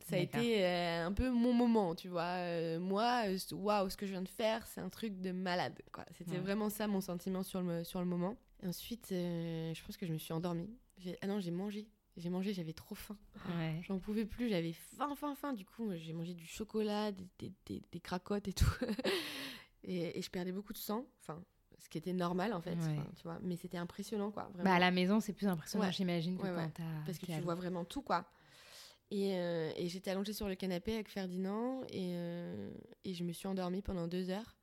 Ça a été euh, un peu mon moment, tu vois. Euh, moi, waouh, ce que je viens de faire, c'est un truc de malade, quoi. C'était vraiment ça mon sentiment sur le, sur le moment. Et ensuite, je pense que je me suis endormie. Ah non, j'ai mangé. J'ai mangé, j'avais trop faim. J'en pouvais plus, j'avais faim, faim, faim. Du coup, j'ai mangé du chocolat, des, des, des, cracottes et tout. et, et, je perdais beaucoup de sang, enfin, ce qui était normal en fait. Tu vois, mais c'était impressionnant quoi. Vraiment. Bah, à la maison, c'est plus impressionnant, j'imagine, que quand Parce que tu vois vraiment tout quoi. Et, euh, et j'étais allongée sur le canapé avec Ferdinand et, euh, et je me suis endormie pendant deux heures.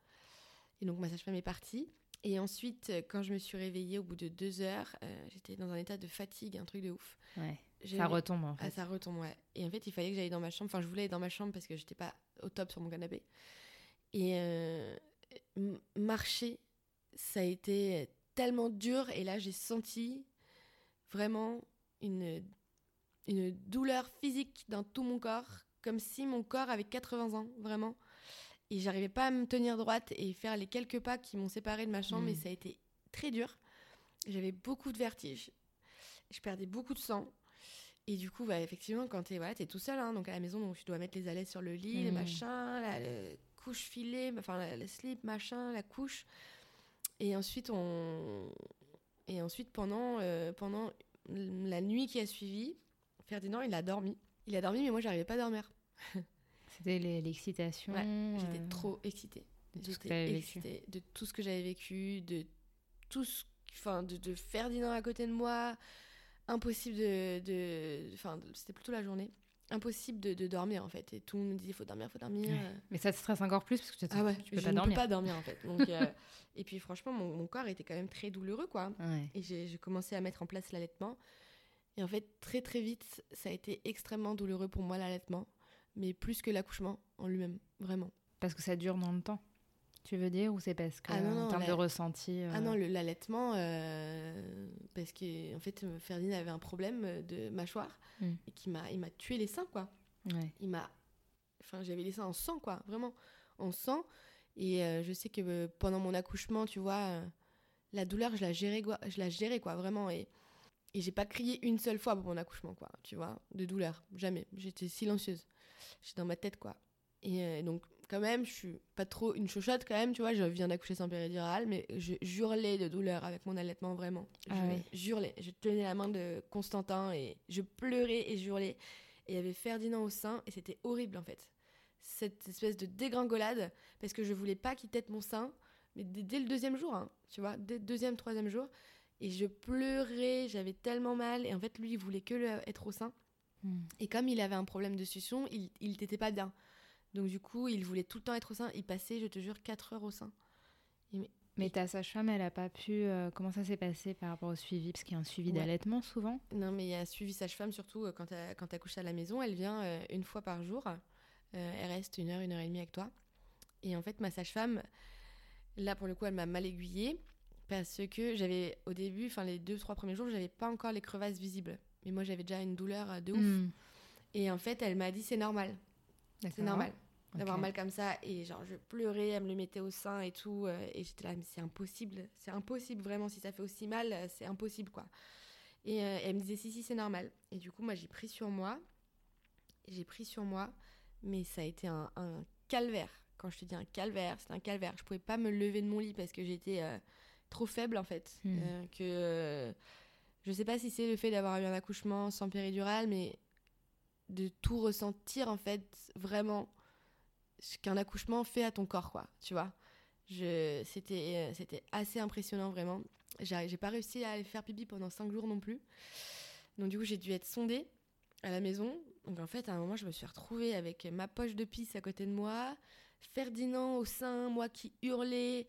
Et donc ma sage-femme est partie. Et ensuite, euh, quand je me suis réveillée au bout de deux heures, euh, j'étais dans un état de fatigue, un truc de ouf. Ouais. Ça retombe en fait. Ah, ça retombe, ouais. Et en fait, il fallait que j'aille dans ma chambre. Enfin, je voulais aller dans ma chambre parce que j'étais pas au top sur mon canapé. Et euh, marcher, ça a été tellement dur. Et là, j'ai senti vraiment une, une douleur physique dans tout mon corps, comme si mon corps avait 80 ans, vraiment et j'arrivais pas à me tenir droite et faire les quelques pas qui m'ont séparé de ma chambre mais mm. ça a été très dur. J'avais beaucoup de vertige. Je perdais beaucoup de sang. Et du coup, bah, effectivement, quand tu es, voilà, es tout seul, hein, donc à la maison, donc tu dois mettre les allées sur le lit, les mm. machins, la, couche filée, enfin le slip, machin, la couche. Et ensuite, on... Et ensuite pendant, euh, pendant la nuit qui a suivi, Ferdinand, il a dormi. Il a dormi, mais moi, j'arrivais pas à dormir. C'était l'excitation. j'étais trop excitée. J'étais excitée de tout ce que j'avais vécu, de tout ce, enfin, de, de, Ferdinand à côté de moi. Impossible de, enfin, c'était plutôt la journée. Impossible de, de, dormir en fait. Et tout le monde me disait faut dormir, faut dormir. Mais ça te stresse encore plus parce que tu, ah ouais, tu peux pas dormir. peux pas dormir en fait. Donc, euh, et puis franchement, mon, mon, corps était quand même très douloureux quoi. Et j'ai commencé à mettre en place l'allaitement. Et en fait, très très vite, ça a été extrêmement douloureux pour moi l'allaitement mais plus que l'accouchement en lui-même, vraiment. Parce que ça dure dans le temps tu veux dire ou c'est parce que ah en termes de ressenti euh, Ah non, l'allaitement euh, parce que en fait Ferdinand avait un problème de mâchoire hmm. et qui m'a il m'a tué les seins quoi. Il m'a enfin j'avais les seins en sang quoi, vraiment en sang et euh, je sais que pendant mon accouchement, tu vois, la douleur, je la gérais quoi, je la gérais quoi, vraiment et et j'ai pas crié une seule fois pour mon accouchement quoi, tu vois, de douleur, jamais. J'étais silencieuse j'étais dans ma tête, quoi. Et euh, donc, quand même, je suis pas trop une chochotte, quand même, tu vois. Je viens d'accoucher sans péridurale, mais je hurlais de douleur avec mon allaitement, vraiment. Je ah hurlais. Je tenais la main de Constantin et je pleurais et je hurlais. Et il y avait Ferdinand au sein et c'était horrible, en fait. cette espèce de dégringolade parce que je voulais pas qu'il tête mon sein, mais dès, le deuxième jour, hein, tu vois, dès le deuxième, troisième jour. Et je pleurais, j'avais tellement mal. Et en fait, lui, il voulait que le, être au sein. Hmm. Et comme il avait un problème de succion, il, n'était pas bien. Donc du coup, il voulait tout le temps être au sein. Il passait, je te jure, 4 heures au sein. mais ta sage-femme, elle a pas pu. Euh, comment ça s'est passé par rapport au suivi? Parce qu'il y a un suivi d'allaitement souvent. Non, mais il y a un suivi sage-femme surtout euh, quand tu quand accouches à la maison. Elle vient euh, une fois par jour. elle reste une heure, une heure et demie avec toi. Et en fait, ma sage-femme, là pour le coup, elle m'a mal aiguillée parce que j'avais au début, enfin les deux trois premiers jours, j'avais pas encore les crevasses visibles. Mais moi, j'avais déjà une douleur de ouf. Hmm. Et en fait, elle m'a dit c'est normal. C'est normal d'avoir mal comme ça. Et genre, je pleurais, elle me le mettait au sein et tout. Euh, et j'étais là, mais c'est impossible. C'est impossible, vraiment. Si ça fait aussi mal, euh, c'est impossible, quoi. Et euh, elle me disait, si, si, c'est normal. Et du coup, moi, j'ai pris sur moi. J'ai pris sur moi. Mais ça a été un, calvaire. Quand je te dis un calvaire, c'est un calvaire. Je pouvais pas me lever de mon lit parce que j'étais trop faible, en fait. Hmm. que je sais pas si c'est le fait d'avoir eu un accouchement sans péridurale, mais de tout ressentir, en fait, vraiment ce qu'un accouchement fait à ton corps, quoi, tu vois. C'était, euh, c'était assez impressionnant, vraiment. J'ai, pas réussi à aller faire pipi pendant 5 jours non plus. Donc, du coup, j'ai dû être sondée à la maison. Donc, en fait, à un moment, je me suis retrouvée avec ma poche de pisse à côté de moi, Ferdinand au sein, moi qui hurlais,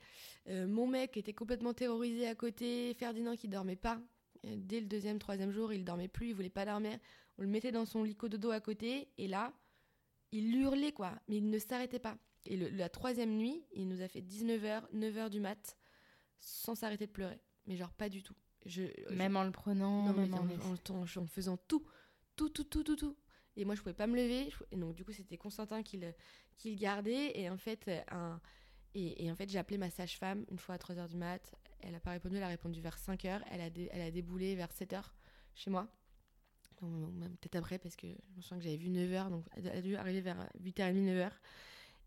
euh, mon mec était complètement terrorisé à côté, Ferdinand qui dormait pas. Dès le deuxième, troisième jour, il dormait plus, il voulait pas dormir. On le mettait dans son lit de dos à côté, et là, il hurlait, quoi, mais il ne s'arrêtait pas. Et la troisième nuit, il nous a fait 19h, 9h du mat, sans s'arrêter de pleurer. Mais genre, pas du tout. Je, même en le prenant, même en, en, faisant tout, tout, tout, tout, tout, tout. Et moi, je pouvais pas me lever. Et donc, du coup, c'était Constantin qui le, qui le gardait. Et en fait, un, et, en fait j'ai appelé ma sage-femme une fois à 3h du mat. Elle a pas répondu, elle a répondu vers 5h. Elle a, déboulé vers 7h chez moi peut-être après, parce que je me souviens que j'avais vu 9h, donc elle a dû arriver vers 8h30, 9h.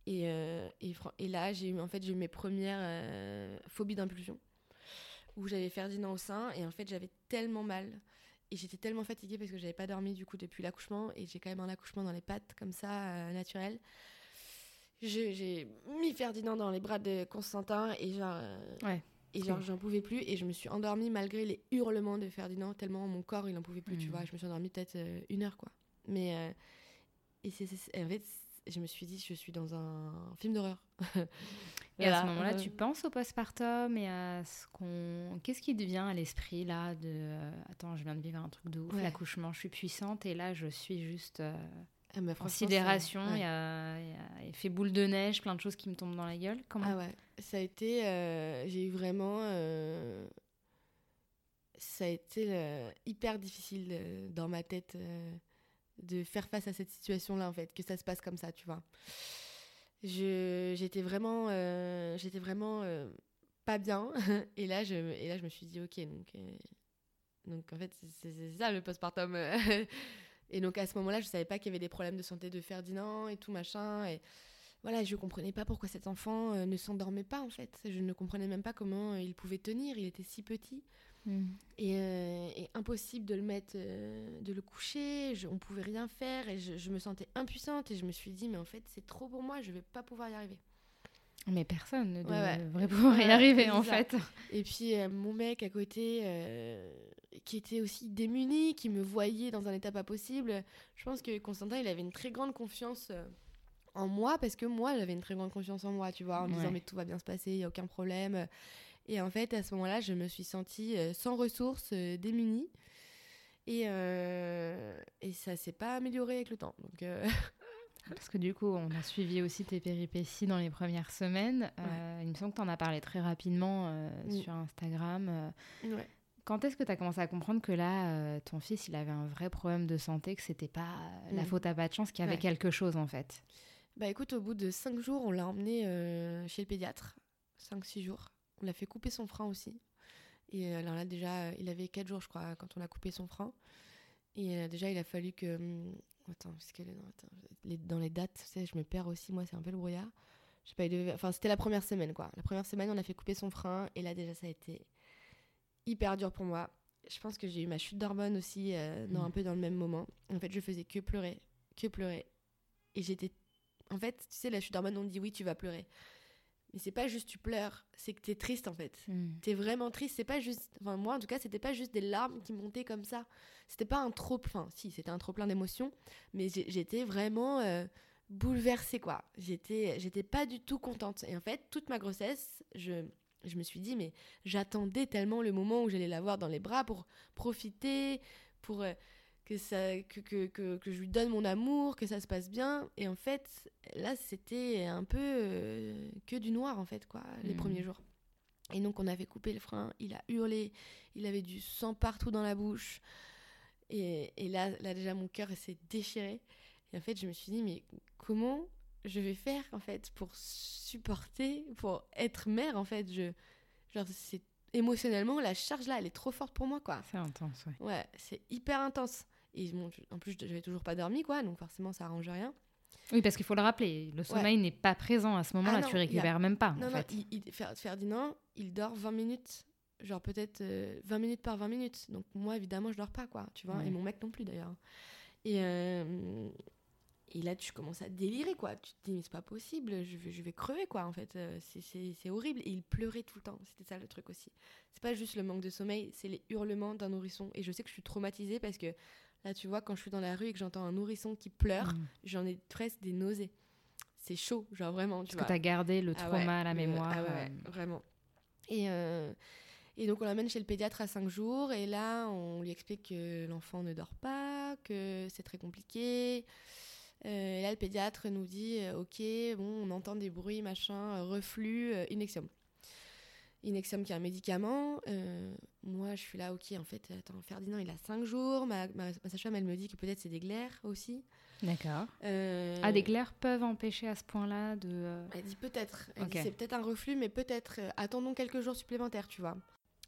Et, euh, et, là, j'ai eu, en fait, mes premières euh, phobies d'impulsion, où j'avais Ferdinand au sein, et en fait, j'avais tellement mal. Et j'étais tellement fatiguée parce que j'avais pas dormi du coup depuis l'accouchement, et j'ai quand même un accouchement dans les pattes, comme ça, euh, naturel. J'ai mis Ferdinand dans les bras de Constantin, et genre. ouais. Et genre, j'en pouvais plus et je me suis endormie malgré les hurlements de Ferdinand, tellement mon corps, il en pouvait plus, tu hmm. vois. Je me suis endormie peut-être euh, une heure, quoi. Mais. Euh, et c'est, en fait, je me suis dit, je suis dans un film d'horreur. et à ce moment-là, tu penses au postpartum et à ce qu'on. Qu'est-ce qui devient à l'esprit, là, de. Euh, attends, je viens de vivre un truc de ouf, l'accouchement, je suis puissante et là, je suis juste. Ah bah, Considération, il y, a, fait boule de neige, plein de choses qui me tombent dans la gueule. Comment Ah ouais, ça a été. Euh, j'ai eu vraiment. Euh, ça a été euh, hyper difficile dans ma tête de faire face à cette situation-là, en fait, que ça se passe comme ça, tu vois. J'étais vraiment. J'étais vraiment pas bien. et, là, je, et là, je me suis dit, ok, donc. donc en fait, c'est ça le postpartum. Et donc à ce moment-là, je savais pas qu'il y avait des problèmes de santé de Ferdinand et tout machin. Et voilà, je comprenais pas pourquoi cet enfant euh, ne s'endormait pas en fait. Je ne comprenais même pas comment euh, il pouvait tenir. Il était si petit. Hmm. Euh, et, impossible de le mettre, de le coucher. Je, on pouvait rien faire et je, me sentais impuissante. Et je me suis dit, mais en fait, c'est trop pour moi. Je vais pas pouvoir y arriver. Mais personne ne devrait pouvoir y arriver en fait. Et puis mon mec à côté, qui était aussi démuni, qui me voyait dans un état pas possible. Je pense que Constantin, il avait une très grande confiance euh, en moi parce que moi, j'avais une très grande confiance en moi, tu vois, en me disant mais tout va bien se passer, il y a aucun problème. Et en fait, à ce moment-là, je me suis sentie euh, sans ressources, euh, démunie. Et, et ça s'est pas amélioré avec le temps. Donc Parce que du coup, on a suivi aussi tes péripéties dans les premières semaines. il me semble que tu en as parlé très rapidement mm. sur Instagram. Ouais. Quand est-ce que tu as commencé à comprendre que là, euh, ton fils, il avait un vrai problème de santé, que c'était pas euh, la mm. faute à pas de chance, qu'il y avait quelque chose en fait? Bah écoute, au bout de 5 jours, on l'a emmené euh, chez le pédiatre. 5-6 jours. On l'a fait couper son frein aussi. Et alors là, déjà, il avait 4 jours, je crois, quand on a coupé son frein. Et déjà, il a fallu que. Attends, parce que les, dans les dates, tu sais, je me perds aussi, moi, c'est un peu le brouillard. Pas, enfin, c'était la première semaine, quoi. La première semaine, on a fait couper son frein. Et là, déjà, ça a été hyper dur pour moi. Je pense que j'ai eu ma chute d'hormones aussi euh, dans, mm. un peu dans le même moment. En fait, je faisais que pleurer, que pleurer. Et j'étais. En fait, tu sais, la chute d'hormones, on dit oui, tu vas pleurer. Mais c'est pas juste tu pleures, c'est que t'es triste en fait. Mm. T'es vraiment triste. C'est pas juste. Enfin, moi en tout cas, c'était pas juste des larmes qui montaient comme ça. C'était pas un trop. Enfin, si, c'était un trop plein d'émotions. Mais j'étais vraiment euh, bouleversée quoi. J'étais, j'étais pas du tout contente. Et en fait, toute ma grossesse, je, je me suis dit, mais j'attendais tellement le moment où j'allais l'avoir dans les bras pour profiter, pour. euh, que, ça, que, que, que, que je lui donne mon amour, que ça se passe bien. Et en fait, là, c'était un peu euh, que du noir, en fait, quoi, les Mhm. premiers jours. Et donc, on avait coupé le frein, il a hurlé, il avait du sang partout dans la bouche. Et, et là, là, déjà, mon cœur s'est déchiré. Et en fait, je me suis dit, mais comment je vais faire, en fait, pour supporter, pour être mère, en fait? Je, Genre, c'est émotionnellement, la charge là, elle est trop forte pour moi, quoi. C'est intense, ouais. Ouais, c'est hyper intense. Et bon, en plus, j'avais toujours pas dormi, quoi, donc forcément, ça arrange rien. Oui, parce qu'il faut le rappeler, le sommeil n'est pas présent à ce moment-là, Ah tu a- récupères même pas, non, en non, fait. il- il- Fer- Ferdinand, il dort 20 minutes. Genre peut-être euh, 20 minutes par 20 minutes. Donc moi, évidemment, je dors pas, quoi. Tu vois, Ouais. et mon mec non plus, d'ailleurs. Et, euh, et là, tu commences à délirer, quoi. Tu te dis, mais c'est pas possible, je vais, je vais crever, quoi, en fait. Euh, c'est horrible. Et il pleurait tout le temps. C'était ça le truc aussi. C'est pas juste le manque de sommeil, c'est les hurlements d'un nourrisson. Et je sais que je suis traumatisée parce que là, tu vois, quand je suis dans la rue et que j'entends un nourrisson qui pleure, Mm. j'en ai presque des nausées. C'est chaud, genre vraiment, tu Parce vois. que tu as gardé le Ah trauma ouais, à la le- mémoire. ah ouais, euh, vraiment. Et, euh, et donc on l'emmène chez le pédiatre à 5 jours et là on lui explique que l'enfant ne dort pas, que c'est très compliqué. Euh, et là le pédiatre nous dit ok bon on entend des bruits machin reflux Inexium. Inexium qui est un médicament. Euh, moi je suis là ok en fait attends Ferdinand il a 5 jours. Ma, ma, ma sage-femme elle me dit que peut-être c'est des glaires aussi. D'accord. Euh, Ah, des glaires peuvent empêcher à ce point-là de. euh, Elle dit peut-être. Elle dit c'est peut-être un reflux, mais peut-être. euh, attendons quelques jours supplémentaires, tu vois.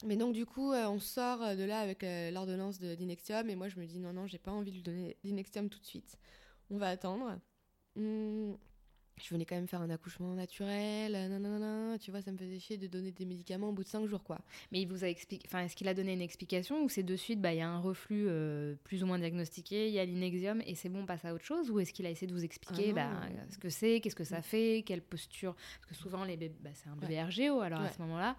Mais donc, du coup, on sort de là avec l'ordonnance d'Inexium. Et moi, je me dis non, non, j'ai pas envie de lui donner d'Inexium tout de suite. On va attendre. Hum, je venais quand même faire un accouchement naturel. euh, nanana, tu vois, ça me faisait chier de donner des médicaments au bout de 5 jours, quoi. Mais il vous a expliqué. Enfin, est-ce qu'il a donné une explication ou c'est de suite, bah, il y a un reflux euh, plus ou moins diagnostiqué, il y a l'inexium et c'est bon, on passe à autre chose Ou est-ce qu'il a essayé de vous expliquer Ah bah, ce que c'est, qu'est-ce que ça fait, quelle posture Parce que souvent, les bébés, bah, c'est un bébé RGO, alors à Ouais. ce moment-là.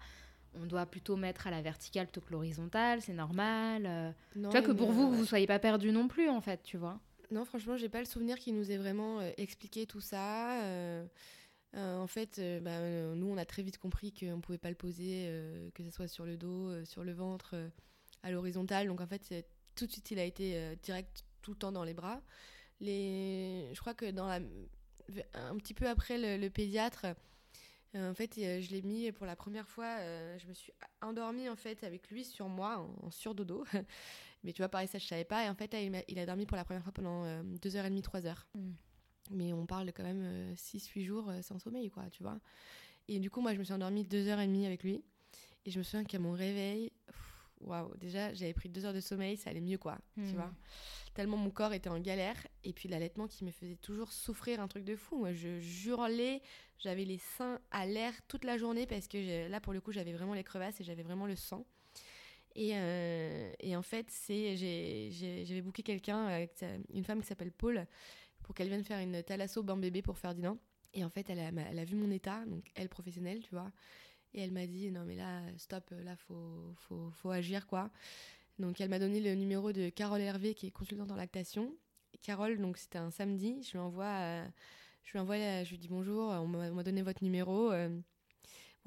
On doit plutôt mettre à la verticale plutôt que l'horizontale, c'est normal. euh. Non, tu vois que pour vous, ouais. vous soyez pas perdu non plus, en fait, tu vois. Non, franchement, j'ai pas le souvenir qu'il nous ait vraiment euh, expliqué tout ça. euh, euh, en fait, bah, nous, on a très vite compris qu'on pouvait pas le poser, que ce soit sur le dos, sur le ventre, à l'horizontale. Donc, en fait, tout de suite, il a été direct tout le temps dans les bras. Je crois que dans un petit peu après le, pédiatre, en fait, je l'ai mis pour la première fois. je me suis endormie en fait avec lui sur moi en, en surdodo. Mais tu vois, pareil, ça je savais pas. Et en fait, là, il, m'a- il a dormi pour la première fois pendant 2h30, 3h. Mm. Mais on parle quand même 6-8 jours euh, sans sommeil, quoi, tu vois. Et du coup, moi, je me suis endormie 2h30 avec lui. Et je me souviens qu'à mon réveil, waouh, déjà, j'avais pris 2 heures de sommeil, ça allait mieux, quoi, Mm. tu vois. Tellement mon corps était en galère. Et puis l'allaitement qui me faisait toujours souffrir, un truc de fou. Moi, je hurlais, j'avais les seins à l'air toute la journée parce que là, pour le coup, j'avais vraiment les crevasses et j'avais vraiment le sang. Et, euh, et en fait, j'avais booké quelqu'un, sa- une femme qui s'appelle Paul, pour qu'elle vienne faire une thalasso bain bébé pour Ferdinand. Et en fait, elle a, vu mon état, donc elle professionnelle, tu vois. Et elle m'a dit non mais là, stop, là faut, faut, agir quoi. Donc elle m'a donné le numéro de Carole Hervé qui est consultante en lactation. Carole, donc c'était un samedi, je lui envoie, euh, je lui envoie, euh, je lui dis bonjour, on m'a on m'a donné votre numéro. euh,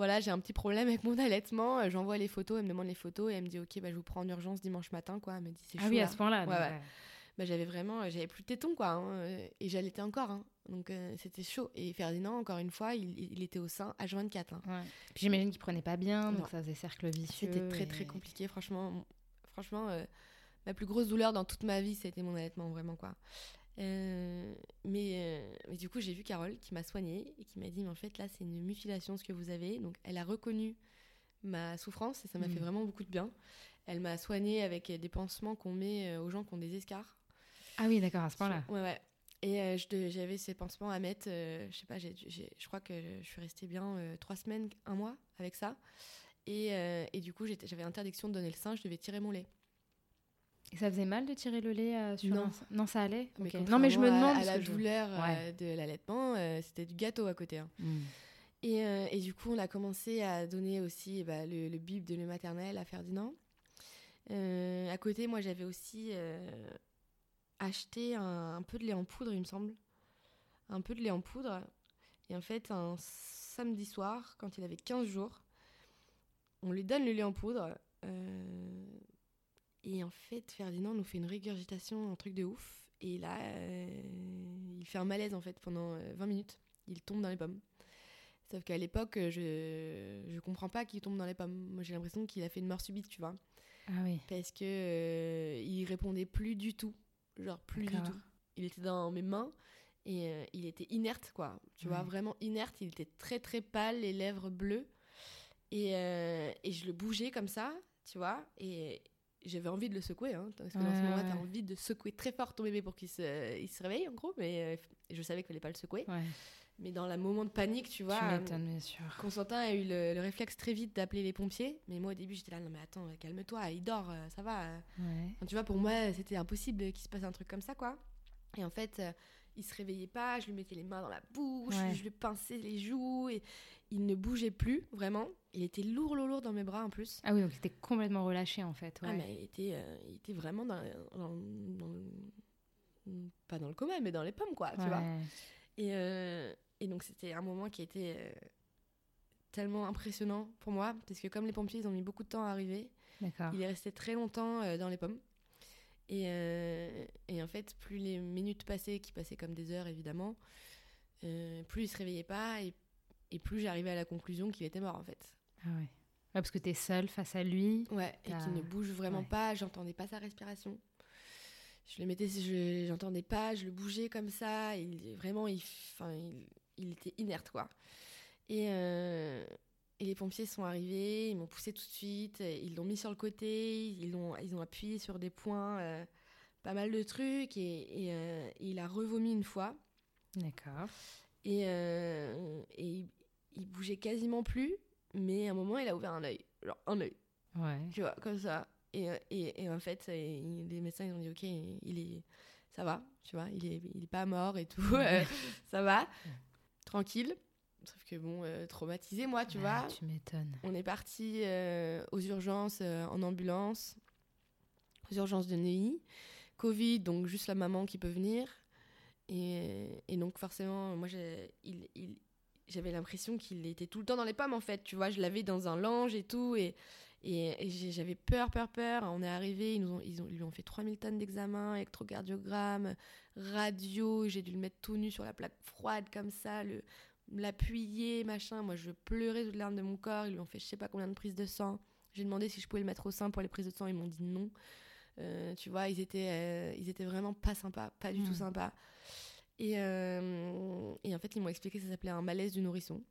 voilà, j'ai un petit problème avec mon allaitement. euh, J'envoie les photos, elle me demande les photos et elle me dit ok, bah, je vous prends en urgence dimanche matin quoi. Elle me dit c'est Ah chaud, oui, à ce point-là. Ouais, ouais. Bah, j'avais vraiment, j'avais plus de tétons quoi, hein, euh, et j'allaitais encore, hein. donc euh, c'était chaud. Et Ferdinand, encore une fois, il, il était au sein H24. hein. Ouais. Puis J'imagine qu'il prenait pas bien, donc Non. ça faisait cercle vicieux. C'était très et- très compliqué, franchement. Franchement, euh, ma plus grosse douleur dans toute ma vie, c'était mon allaitement, vraiment quoi. Euh, mais, euh, mais du coup, j'ai vu Carole qui m'a soignée et qui m'a dit, mais en fait, là, c'est une mutilation ce que vous avez. Donc, elle a reconnu ma souffrance et ça m'a fait vraiment beaucoup de bien. Elle m'a soignée avec des pansements qu'on met euh, aux gens qui ont des escarres. Ah oui, d'accord, à ce point-là. Ouais, ouais. Et euh, j'avais ces pansements à mettre, euh, je sais pas, je crois que je suis restée bien euh, trois semaines, un mois avec ça. Et, et du coup, j'avais interdiction de donner le sein, je devais tirer mon lait. Et ça faisait mal de tirer le lait euh, sur Non. un- Non, ça allait Mais. Non, mais je me contrairement à- demande. À, la je- douleur euh, Ouais. de l'allaitement, euh, c'était du gâteau à côté. hein. Hmm. Et, euh, et du coup, on a commencé à donner aussi bah, le, le bib de lait maternel à Ferdinand. À côté, moi, j'avais aussi acheté un, un peu de lait en poudre, il me semble. Un peu de lait en poudre. Et en fait, un samedi soir, quand il avait 15 jours, on lui donne le lait en poudre. Euh, et en fait, Ferdinand nous fait une régurgitation, un truc de ouf. Et là, euh, il fait un malaise en fait pendant euh, 20 minutes. Il tombe dans les pommes. Sauf qu'à l'époque, euh, je je comprends pas qu'il tombe dans les pommes. Moi, j'ai l'impression qu'il a fait une mort subite, tu vois, Ah oui. parce que euh, il répondait plus du tout, genre plus du tout. Il était dans mes mains et euh, il était inerte, quoi. Tu vois, vraiment inerte. Il était très très pâle, les lèvres bleues, et euh, et je le bougeais comme ça, tu vois, et j'avais envie de le secouer, hein, parce que dans ce moment-là, ouais. t'as envie de secouer très fort ton bébé pour qu'il se, il se réveille, en gros, mais euh, je savais qu'il fallait pas le secouer. Ouais. Mais dans le moment de panique, tu vois, tu euh, m'étonnes, bien sûr. Constantin a eu le, le réflexe très vite d'appeler les pompiers. Mais moi, au début, j'étais là, non, mais attends, calme-toi, il dort, euh, ça va. Enfin, tu vois, pour moi, c'était impossible qu'il se passe un truc comme ça, quoi. Et en fait, il se réveillait pas, je lui mettais les mains dans la bouche, Ouais. je lui pinçais les joues, et il ne bougeait plus, vraiment. Il était lourd, lourd, lourd dans mes bras en plus. Ah oui, donc il était complètement relâché en fait. Ah, ouais. mais il était, euh, il était vraiment dans, dans- dans le- Pas dans le coma, mais dans les pommes, quoi, tu vois. Et, euh, et donc c'était un moment qui était euh, tellement impressionnant pour moi, parce que comme les pompiers, ils ont mis beaucoup de temps à arriver, il est resté très longtemps dans les pommes. Et, euh, et en fait, plus les minutes passaient, qui passaient comme des heures évidemment, euh, plus il se réveillait pas et, et plus j'arrivais à la conclusion qu'il était mort en fait. Ah ouais. Ouais, parce que t'es seule face à lui. Ouais, et qu'il ne bouge vraiment ouais. pas, j'entendais pas sa respiration. Je le mettais, je j'entendais pas, je le bougeais comme ça, il vraiment il, il, il était inerte quoi. Et, euh, et les pompiers sont arrivés, ils m'ont poussé tout de suite, ils l'ont mis sur le côté, ils ont ils ont appuyé sur des points, euh, pas mal de trucs et, et, euh, il a revomi une fois D'accord. et, euh, et il, il bougeait quasiment plus, mais à un moment il a ouvert un œil, genre un œil Ouais. tu vois, comme ça. Et, et, et en fait, les médecins ils ont dit ok, il est, ça va, tu vois, il est, il est pas mort et tout, ça va, tranquille. Sauf que bon, euh, traumatisé moi, tu Ah, vois. Tu m'étonnes. On est parti euh, aux urgences euh, en ambulance, aux urgences de Neuilly. Covid, donc juste la maman qui peut venir. Et, et donc forcément, moi, j'ai- il- il- j'avais l'impression qu'il était tout le temps dans les pommes, en fait. Tu vois, je l'avais dans un lange et tout. Et, et, et j'ai- j'avais peur, peur, peur. On est arrivé, ils, nous ont, ils, ont, ils lui ont fait 3000 tonnes d'examens, électrocardiogramme, radio. J'ai dû le mettre tout nu sur la plaque froide comme ça, le l'appuyer, machin. Moi, je pleurais toutes les larmes de mon corps. Ils lui ont fait je sais pas combien de prises de sang. J'ai demandé si je pouvais le mettre au sein pour les prises de sang. Ils m'ont dit non. Euh, tu vois, ils étaient, euh, ils étaient vraiment pas sympas, pas du tout sympas. Et, euh, et en fait, ils m'ont expliqué que ça s'appelait un malaise du nourrisson.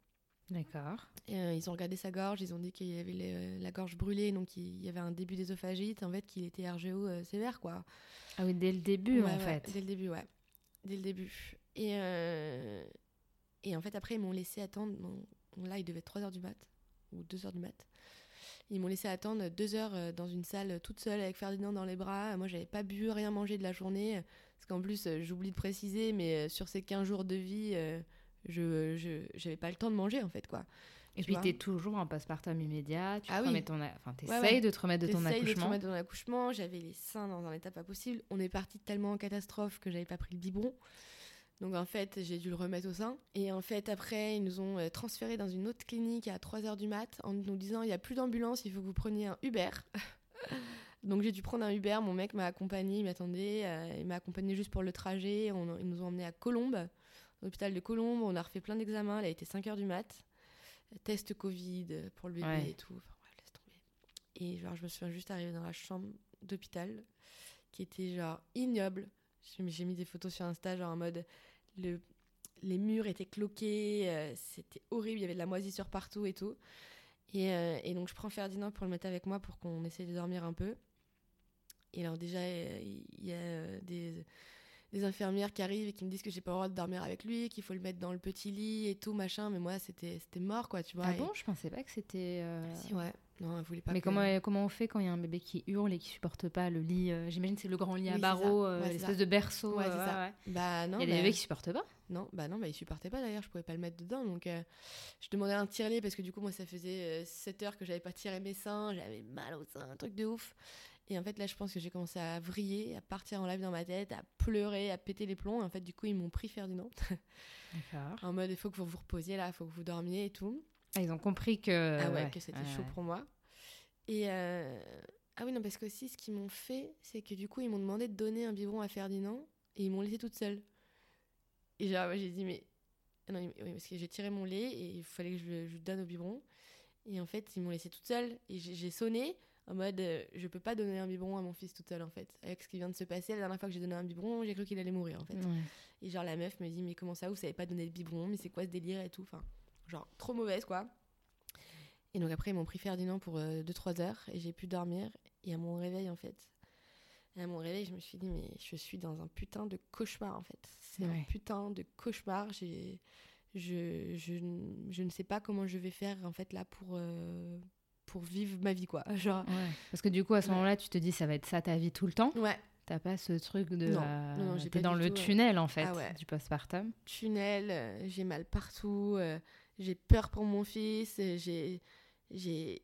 D'accord. Ils ont regardé sa gorge, ils ont dit qu'il y avait les- la gorge brûlée, donc il y avait un début d'œsophagite, en fait, qu'il était RGO sévère, quoi. Ah oui, dès le début Ouais, en ouais, fait. Dès le début, ouais. Dès le début. Et, et en fait, après, ils m'ont laissé attendre. là, il devait être 3h du mat, ou 2h du mat. Ils m'ont laissé attendre 2 heures euh, dans une salle toute seule avec Ferdinand dans les bras. Moi, j'avais pas bu, rien mangé de la journée. Parce qu'en plus, euh, j'oublie de préciser, mais euh, sur ces 15 jours de vie, euh, je je- j'avais pas le temps de manger, en fait, quoi. Et tu puis t'es toujours en postpartum immédiat. Tu Ah oui. ton, enfin t'essayes Ouais, ouais. de te remettre de ton J'essaye de te accouchement. remettre dans l'accouchement. J'avais les seins dans un état pas possible. On est parti tellement en catastrophe que j'avais pas pris le biberon. Donc en fait, j'ai dû le remettre au sein. Et en fait, après, ils nous ont euh, transférés dans une autre clinique à 3h du mat en nous disant il n'y a plus d'ambulance, il faut que vous preniez un Uber. Donc j'ai dû prendre un Uber. Mon mec m'a accompagné, il m'attendait. euh, il m'a accompagné juste pour le trajet. On- ils nous ont emmenés à Colombes, l'hôpital de Colombes. On a refait plein d'examens. Il a été 5h du mat. Test Covid pour le bébé Ouais. et tout. Enfin, bref, laisse tomber. Et genre, je me souviens juste arriver dans la chambre d'hôpital qui était genre ignoble. J'ai mis des photos sur Insta, genre en mode le, les murs étaient cloqués, euh, c'était horrible, il y avait de la moisissure partout et tout. Et, euh, et donc je prends Ferdinand pour le mettre avec moi pour qu'on essaie de dormir un peu. Et alors déjà, euh, il y a des, des infirmières qui arrivent et qui me disent que j'ai pas le droit de dormir avec lui, qu'il faut le mettre dans le petit lit et tout, machin. Mais moi, c'était c'était mort, quoi, tu vois. Ah Et- bon, je pensais pas que c'était. si, ouais. Non, elle voulait pas. Mais que- comment, comment on fait quand il y a un bébé qui hurle et qui supporte pas le lit euh, J'imagine c'est le grand lit à Oui, barreaux, euh, Ouais, l'espèce de berceau. Ouais, c'est euh, ça. ouais. Bah non. Il y a des bah- bébés qui supportent pas. Non, bah non, bah il supportait pas d'ailleurs, je pouvais pas le mettre dedans. Donc euh, je demandais un tire-lait parce que du coup, moi, ça faisait 7 heures que j'avais pas tiré mes seins, j'avais mal aux seins, un truc de ouf. Et en fait, là, je pense que j'ai commencé à vriller, à partir en live dans ma tête, à pleurer, à péter les plombs. Et en fait, du coup, ils m'ont pris Ferdinand D'accord. en mode il faut que vous vous reposiez là, il faut que vous dormiez et tout. Ah, ils ont compris que. ah ouais, ouais, que c'était ouais, chaud ouais. pour moi. Et euh, ah oui, non, parce qu'aussi, ce qu'ils m'ont fait, c'est que du coup, ils m'ont demandé de donner un biberon à Ferdinand et ils m'ont laissé toute seule. Et genre, j'ai dit, mais. Ah non, oui, parce que j'ai tiré mon lait et il fallait que je, le- je le donne au biberon. Et en fait, ils m'ont laissé toute seule et j'ai j'ai sonné en mode euh, je peux pas donner un biberon à mon fils toute seule en fait. Avec ce qui vient de se passer, la dernière fois que j'ai donné un biberon, j'ai cru qu'il allait mourir en fait. Ouais. Et genre la meuf me dit mais comment ça vous savez pas donner de biberon mais c'est quoi ce délire et tout enfin genre trop mauvaise quoi. Et donc après ils m'ont pris Ferdinand pour 2-3 heures et j'ai pu dormir et à mon réveil en fait. Et à mon réveil je me suis dit mais je suis dans un putain de cauchemar en fait. C'est un putain de cauchemar. J'ai je, je, je ne sais pas comment je vais faire en fait là pour euh, pour vivre ma vie quoi. Genre Ouais. Parce que du coup, à ce Ouais. moment-là, tu te dis ça va être ça ta vie tout le temps. ouais T'as pas ce truc de. Non. euh, Non, non, t'es dans le tout, euh, tunnel en fait Ah du postpartum. tunnel, euh, j'ai mal partout, euh, j'ai peur pour mon fils, j'ai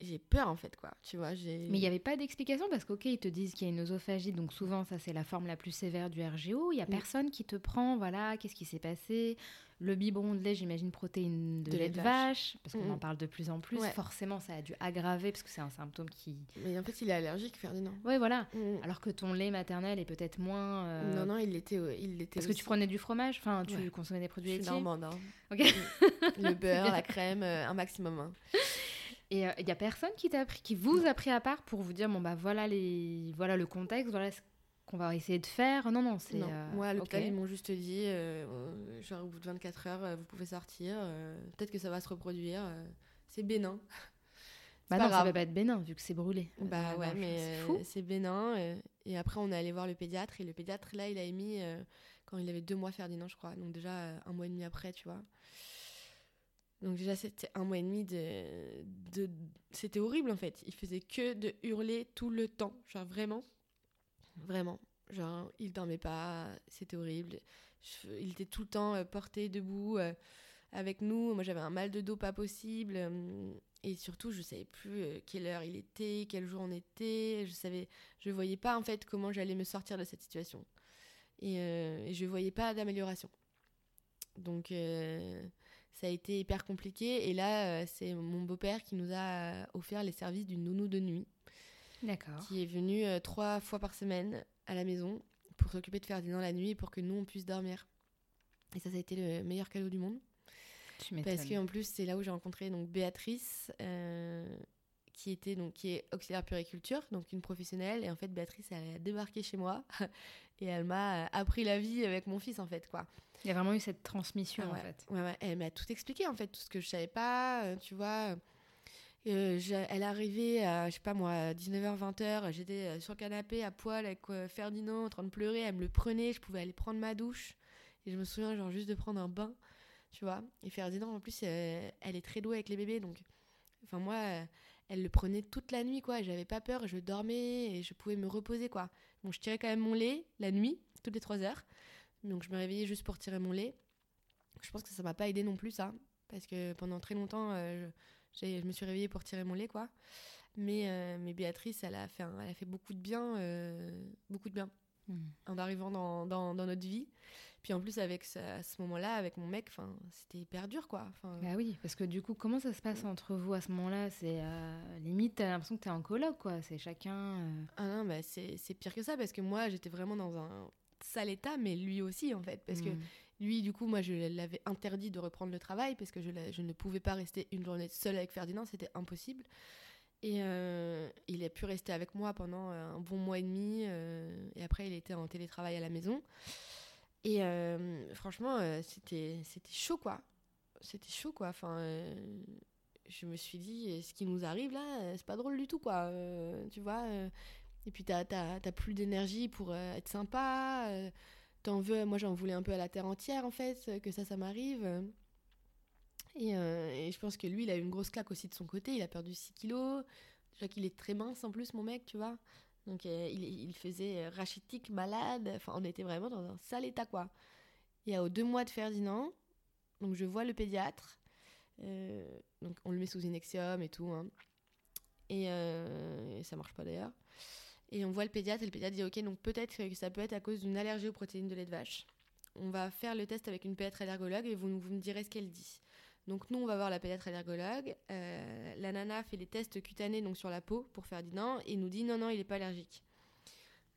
j'ai peur en fait quoi, tu vois, j'ai Mais il n'y avait pas d'explication parce qu'ok, ils te disent qu'il y a une osophagie, donc souvent ça c'est la forme la plus sévère du RGO. Il y a Oui. personne qui te prend, voilà, qu'est-ce qui s'est passé? Le biberon de lait, j'imagine protéines de, De lait de vache, parce qu'on Mhm. en parle de plus en plus. Ouais. Forcément, ça a dû aggraver parce que c'est un symptôme qui. mais en fait, il est allergique Ferdinand. Ouais, voilà. Mm. Alors que ton lait maternel est peut-être moins. euh, Non non, il l'était euh, il l'était Parce que tu prenais du fromage, enfin, tu Ouais. consommais des Je produits suis laitiers? normande, hein. Le beurre, la crème, euh, un maximum. hein. Et il y a personne qui t'a pris, qui vous a pris à part pour vous dire bon bah voilà les, voilà le contexte, voilà ce qu'on va essayer de faire. Non non, c'est. Non, euh, moi à l'hôpital, ok. ils m'ont juste dit, euh, euh, genre au bout de 24 heures, euh, vous pouvez sortir, euh, peut-être que ça va se reproduire, euh, c'est bénin. Bah non, ça grave. va pas être bénin vu que c'est brûlé. Euh, Bah ouais, mais c'est euh, fou. c'est bénin. euh, et après, on est allé voir le pédiatre. Et le pédiatre, là, il a émis euh, quand il avait deux mois Ferdinand, je crois. Donc déjà, euh, un mois et demi après, tu vois. Donc déjà, c'était un mois et demi de... C'était horrible, en fait. Il faisait que de hurler tout le temps. Genre, vraiment. Vraiment. Genre, il dormait pas. C'était horrible. Il était tout le temps euh, porté debout euh, avec nous. Moi, j'avais un mal de dos pas possible. euh, et surtout, je savais plus quelle heure il était, quel jour on était. Je savais, je voyais pas en fait comment j'allais me sortir de cette situation. Et, et je voyais pas d'amélioration. Donc, ça a été hyper compliqué. Et là, euh, c'est mon beau-père qui nous a euh, offert les services d'une nounou de nuit, D'accord. qui est venu euh, trois fois par semaine à la maison pour s'occuper de Ferdinand la nuit pour que nous on puisse dormir. Et ça, ça a été le meilleur cadeau du monde. Tu. Parce qu'en plus, c'est là où j'ai rencontré donc Béatrice, euh, qui était donc qui est auxiliaire puriculture, donc une professionnelle. Et en fait, Béatrice, elle a débarqué chez moi et elle m'a euh, appris la vie avec mon fils, en fait, quoi. Il y a vraiment eu cette transmission Ah en fait. Ouais, ouais. Elle m'a tout expliqué, en fait, tout ce que je savais pas, euh, tu vois. Euh, elle arrivée à, je sais pas moi, 19h, 20h, j'étais sur le canapé à poil avec Ferdinand en train de pleurer, elle me le prenait, je pouvais aller prendre ma douche. Et je me souviens, genre, juste de prendre un bain, tu vois. Et Ferdinand, en plus, euh, elle est très douée avec les bébés, donc, enfin, moi, elle le prenait toute la nuit, quoi. J'avais pas peur, je dormais et je pouvais me reposer, quoi. Bon, je tirais quand même mon lait la nuit, toutes les 3 heures. Donc, je me réveillais juste pour tirer mon lait. Je pense que ça m'a pas aidé non plus, ça. Parce que pendant très longtemps, euh, je, me suis réveillée pour tirer mon lait, quoi. Mais, euh, mais Béatrice, elle a, fait elle a fait beaucoup de bien, euh, beaucoup de bien Mhm. en arrivant dans, dans, dans notre vie. Puis en plus, avec à ce moment-là, avec mon mec, c'était hyper dur, quoi. 'Fin, Bah oui, parce que du coup, comment ça se passe entre vous à ce moment-là? C'est euh, limite, t'as l'impression que t'es en coloc, quoi. C'est chacun. euh, Ah non, bah c'est pire que ça, parce que moi, j'étais vraiment dans un sale état, mais lui aussi, en fait. Parce que hmm. Lui, du coup, moi, je l'avais interdit de reprendre le travail parce que je, ne pouvais pas rester une journée seule avec Ferdinand, c'était impossible. Et euh, il a pu rester avec moi pendant un bon mois et demi. euh, et après, il était en télétravail à la maison. Et euh, franchement, euh, c'était c'était chaud, quoi. C'était chaud, quoi. Euh, je me suis dit, ce qui nous arrive là, c'est pas drôle du tout, quoi. Tu vois Et puis, t'as t'as- t'as plus d'énergie pour être sympa. T'en veux, moi j'en voulais un peu à la terre entière en fait, que ça, ça m'arrive. Et, et, je pense que lui, il a eu une grosse claque aussi de son côté. Il a perdu 6 kilos. Déjà qu'il est très mince en plus, mon mec, tu vois. Donc il, il, faisait rachitique, malade. Enfin, on était vraiment dans un sale état, quoi. Et aux deux mois de Ferdinand, donc je vois le pédiatre. donc on le met sous Inexium et tout. Hein. Et, et, ça marche pas d'ailleurs. Et on voit le pédiatre et le pédiatre dit ok donc peut-être que ça peut être à cause d'une allergie aux protéines de lait de vache. On va faire le test avec une pédiatre allergologue et vous me direz ce qu'elle dit. Donc nous on va voir la pédiatre allergologue. Euh, la nana fait les tests cutanés donc sur la peau pour faire non et nous dit non non il n'est pas allergique.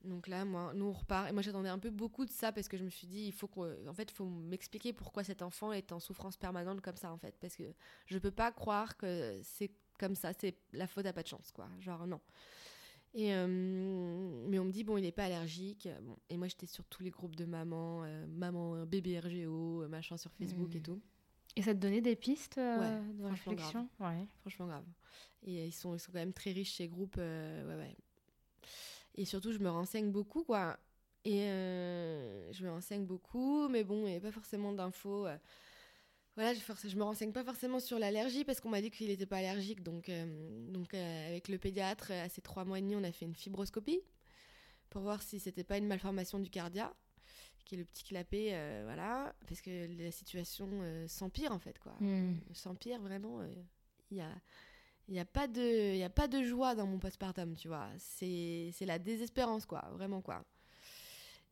Donc là, moi, nous on repart. Et moi j'attendais un peu beaucoup de ça parce que je me suis dit, il faut en fait, faut m'expliquer pourquoi cet enfant est en souffrance permanente comme ça en fait, parce que je peux pas croire que c'est comme ça, c'est la faute à pas de chance quoi. Genre non. Et, euh, mais on me dit, bon, il n'est pas allergique. Bon, et moi, j'étais sur tous les groupes de mamans, euh, maman, bébé RGO, machin sur Facebook et mmh. tout. Et ça te donnait des pistes euh, de réflexion? Ouais. Franchement grave. Et ils sont, ils sont quand même très riches, ces groupes. ouais, ouais. Et surtout, je me renseigne beaucoup, quoi. Et je me renseigne beaucoup, mais bon, il n'y a pas forcément d'infos voilà, je, je me renseigne pas forcément sur l'allergie parce qu'on m'a dit qu'il n'était pas allergique. Donc, euh, donc euh, avec le pédiatre, à ces trois mois et demi, on a fait une fibroscopie pour voir si c'était pas une malformation du cardia, qui est le petit clapet, euh, voilà, parce que la situation s'empire en fait, quoi. Hmm. S'empire vraiment. Il y a il n'y a pas de il a pas de joie dans mon postpartum tu vois c'est la désespérance quoi vraiment quoi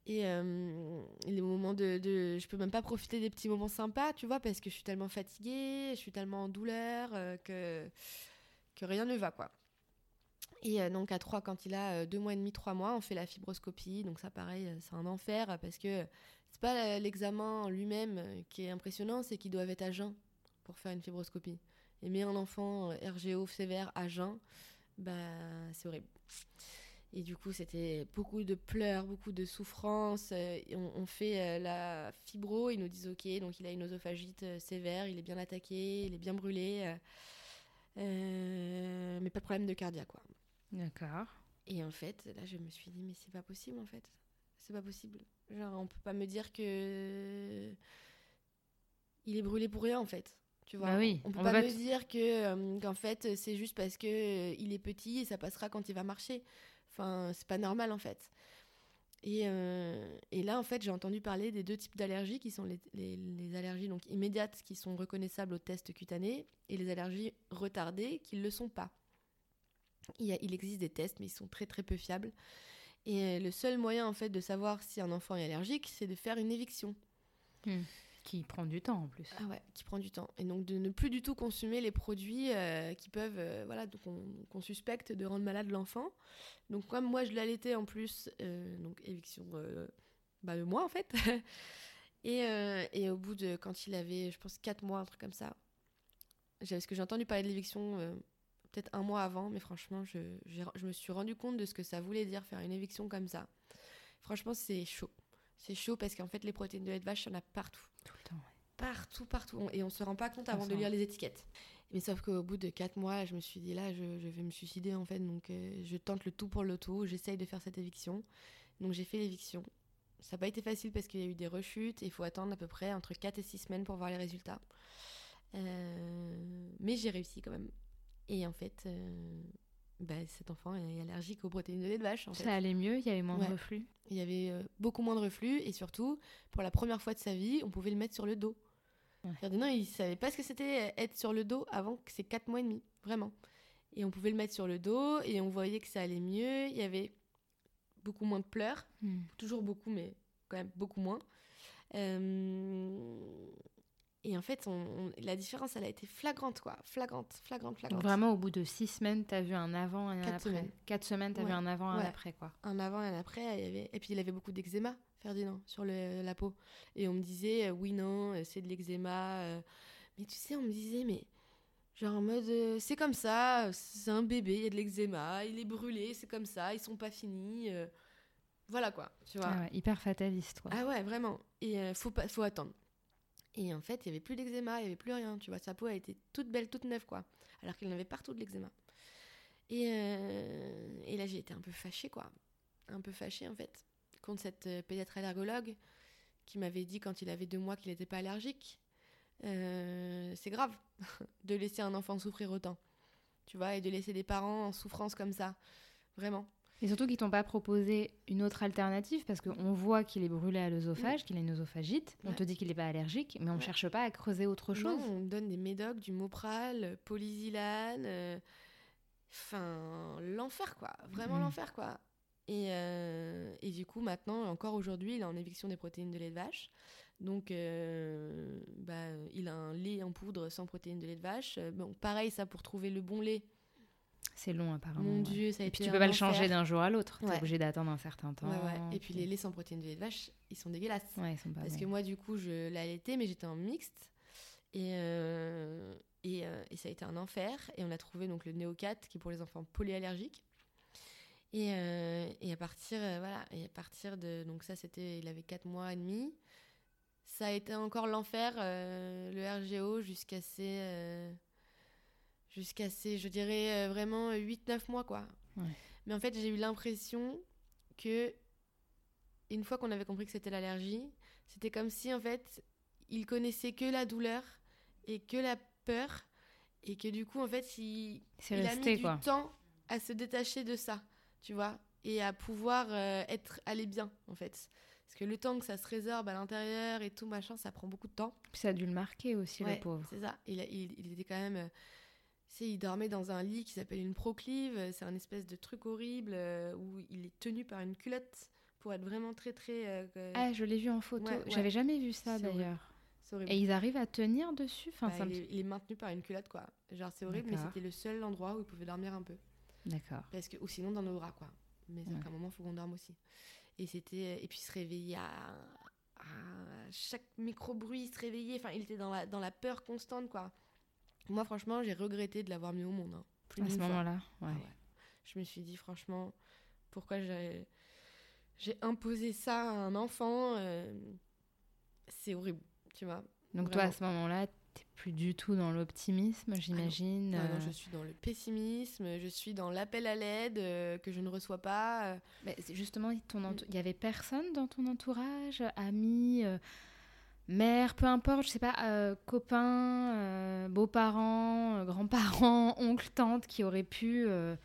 et euh, les moments de, de, Je peux même pas profiter des petits moments sympas, tu vois, parce que je suis tellement fatiguée, je suis tellement en douleur euh, que, que rien ne va, quoi. Et euh, donc à 3, quand il a deux mois et demi, trois mois, on fait la fibroscopie. Donc ça, pareil, c'est un enfer parce que c'est pas l'examen lui-même qui est impressionnant, c'est qu'ils doivent être à jeun pour faire une fibroscopie. Et mais un enfant RGO sévère à jeun, bah, c'est horrible. Et du coup, c'était beaucoup de pleurs, beaucoup de souffrances. Euh, on, fait euh, la fibro, ils nous disent OK, donc il a une oesophagite euh, sévère, il est bien attaqué, il est bien brûlé, mais pas de problème de cardiaque, quoi. D'accord. Et en fait, là, je me suis dit, mais c'est pas possible, en fait. C'est pas possible. Genre, on peut pas me dire que. Il est brûlé pour rien, en fait. Tu vois, bah oui, on peut pas me dire que qu'en fait c'est juste parce que il est petit et ça passera quand il va marcher. Enfin, c'est pas normal en fait. Et, euh, et, là, en fait, j'ai entendu parler des deux types d'allergies qui sont les, les, allergies donc immédiates qui sont reconnaissables au test cutané et les allergies retardées qui ne le sont pas. Il, y a, il, existe des tests, mais ils sont très très peu fiables. Et euh, le seul moyen en fait de savoir si un enfant est allergique, c'est de faire une éviction. Hmm. Qui prend du temps en plus. Ah ouais, qui prend du temps. Et donc de ne plus du tout consommer les produits euh, qui peuvent, euh, voilà, qu'on suspecte de rendre malade l'enfant. Donc comme moi je l'allaitais en plus, euh, donc éviction bah, de moi en fait. et, et, au bout de, quand il avait, je pense, 4 mois, un truc comme ça, parce que j'ai entendu parler de l'éviction peut-être un mois avant, mais franchement, je, je me suis rendu compte de ce que ça voulait dire faire une éviction comme ça. Franchement, c'est chaud. C'est chaud parce qu'en fait, les protéines de lait de vache, il y en a partout. Tout le temps, Partout, partout. Et on se rend pas compte avant de lire les étiquettes. Mais sauf qu'au bout de 4 mois, je me suis dit là, je, vais me suicider en fait. Donc euh, je tente le tout pour le tout. J'essaye de faire cette éviction. Donc j'ai fait l'éviction. Ça n'a pas été facile parce qu'il y a eu des rechutes. Il faut attendre à peu près entre 4 et 6 semaines pour voir les résultats. Euh, mais j'ai réussi quand même. Et en fait, euh, bah, cet enfant est allergique aux protéines de lait de vache. En Ça allait mieux, il y avait moins de reflux. Il y avait euh, beaucoup moins de reflux et surtout, pour la première fois de sa vie, on pouvait le mettre sur le dos. Ferdinand, il savait pas ce que c'était euh, être sur le dos avant que c'est 4 mois et demi, vraiment. Et on pouvait le mettre sur le dos et on voyait que ça allait mieux. Il y avait beaucoup moins de pleurs, hmm. toujours beaucoup, mais quand même beaucoup moins. Euh, et en fait, on, la différence, elle a été flagrante, quoi. Flagrante, flagrante, flagrante. vraiment, au bout de six semaines, tu as vu un avant et un après. Semaines. Quatre semaines, tu as vu un avant et un après, quoi. Un avant et un après. Il y avait... Et puis, il avait beaucoup d'eczéma, Ferdinand, sur le, la peau. Et on me disait, euh, oui, non, euh, c'est de l'eczéma. Euh. Mais tu sais, on me disait, mais genre en mode, c'est comme ça, c'est un bébé, il y a de l'eczéma, il est brûlé, c'est comme ça, ils sont pas finis. Voilà, quoi, tu vois. Ah hyper fataliste, quoi. Ah ouais, vraiment. Et faut, pas, faut attendre. Et en fait, il y avait plus d'eczéma, il y avait plus rien, tu vois. Sa peau a été toute belle, toute neuve, quoi. Alors qu'il en avait partout de l'eczéma. Et, euh, et, là, j'ai été un peu fâchée, quoi. Un peu fâchée, en fait, contre cette euh, pédiatre allergologue qui m'avait dit quand il avait deux mois qu'il n'était pas allergique. euh, c'est grave de laisser un enfant souffrir autant. Tu vois, et de laisser des parents en souffrance comme ça. Vraiment. Et surtout qu'ils t'ont pas proposé une autre alternative parce qu'on voit qu'il est brûlé à l'œsophage, qu'il a une œsophagite. On te dit qu'il n'est pas allergique, mais on ne Ouais. cherche pas à creuser autre chose. Non, on donne des médocs, du Mopral, Polysilane. euh, Enfin, l'enfer, quoi. Vraiment Mhm. l'enfer, quoi. Et, euh, et du coup, maintenant, encore aujourd'hui, il est en éviction des protéines de lait de vache. Donc, euh, bah, il a un lait en poudre sans protéines de lait de vache. Euh, Bon, pareil, ça, pour trouver le bon lait. C'est long apparemment. Mon ouais. Dieu, ça a Et puis tu peux pas le changer d'un jour à l'autre. Tu es Ouais. obligé d'attendre un certain temps. Ouais. Et puis les laits sans protéines de lait de vache, ils sont dégueulasses. Ouais, ils sont pas Parce bons. que moi, du coup, je l'allaitais, mais j'étais en mixte. Et, euh, et, euh, et ça a été un enfer. Et on a trouvé donc le Néocat, qui est pour les enfants polyallergiques. Et, euh, et à partir, euh, voilà, et à partir de. Donc, ça, c'était. Il avait 4 mois et demi. Ça a été encore l'enfer, euh, le RGO, jusqu'à ses. Euh, jusqu'à ses, je dirais, euh, vraiment 8-9 mois, quoi. Ouais. Mais en fait, j'ai eu l'impression que. Une fois qu'on avait compris que c'était l'allergie, c'était comme si en fait il connaissait que la douleur et que la peur et que du coup en fait il, a mis quoi. du temps à se détacher de ça, tu vois, et à pouvoir euh, être aller bien en fait. Parce que le temps que ça se résorbe à l'intérieur et tout machin, ça prend beaucoup de temps. Puis ça a dû le marquer aussi, Ouais, le pauvre. C'est ça. Il, il était quand même. Euh, il dormait dans un lit qui s'appelle une proclive. C'est un espèce de truc horrible euh, où il est tenu par une culotte pour être vraiment très très. euh, Ah, je l'ai vu en photo. Ouais, ouais. J'avais jamais vu ça d'ailleurs. Et ils arrivent à tenir dessus? Enfin, Bah, ça il, est, il est maintenu par une culotte, quoi. Genre, c'est horrible, mais c'était le seul endroit où il pouvait dormir un peu. D'accord. Parce que, ou sinon dans nos bras, quoi. Mais Ouais. à un moment, il faut qu'on dorme aussi. Et c'était et puis se réveiller à, à chaque micro bruit, se réveiller. Enfin, il était dans la, dans la peur constante, quoi. Moi, franchement, j'ai regretté de l'avoir mis au monde. hein. Plus À ce moment-là, ouais. Ah ouais. Je me suis dit, franchement, pourquoi j'ai j'ai imposé ça à un enfant euh, C'est horrible, tu vois. Donc toi, à ce moment-là, t'es plus du tout dans l'optimisme, j'imagine. Non, non, euh, je suis dans le pessimisme, je suis dans l'appel à l'aide euh, que je ne reçois pas. Mais c'est justement, ton Mm. entou- il y avait personne dans ton entourage, amis, euh, mère, peu importe, je sais pas, euh, copains, euh, beaux-parents, euh, grands-parents, oncles, tantes, qui auraient pu euh,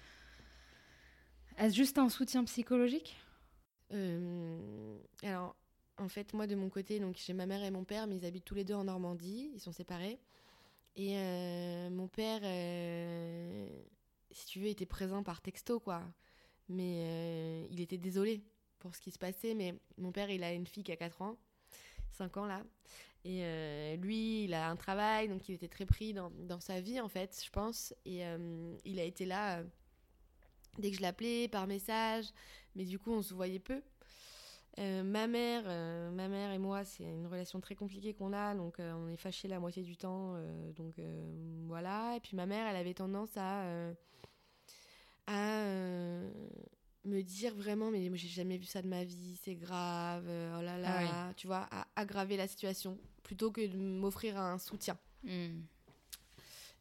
juste un soutien psychologique? Alors, en fait, moi de mon côté, donc j'ai ma mère et mon père, mais ils habitent tous les deux en Normandie, ils sont séparés. Et mon père, si tu veux, était présent par texto, quoi. Mais il était désolé pour ce qui se passait. Mais mon père, il a une fille qui a 4 ans, 5 ans là. Et euh, lui, il a un travail, donc il était très pris dans, dans sa vie, en fait, je pense. Et euh, il a été là euh, dès que je l'appelais, par message. Mais du coup, on se voyait peu. Ma mère, ma mère et moi, c'est une relation très compliquée qu'on a, donc on est fâchés la moitié du temps, donc voilà. Et puis ma mère, elle avait tendance à à me dire vraiment, mais moi j'ai jamais vu ça de ma vie, c'est grave, euh, oh là là, tu vois, à aggraver la situation plutôt que de m'offrir un soutien.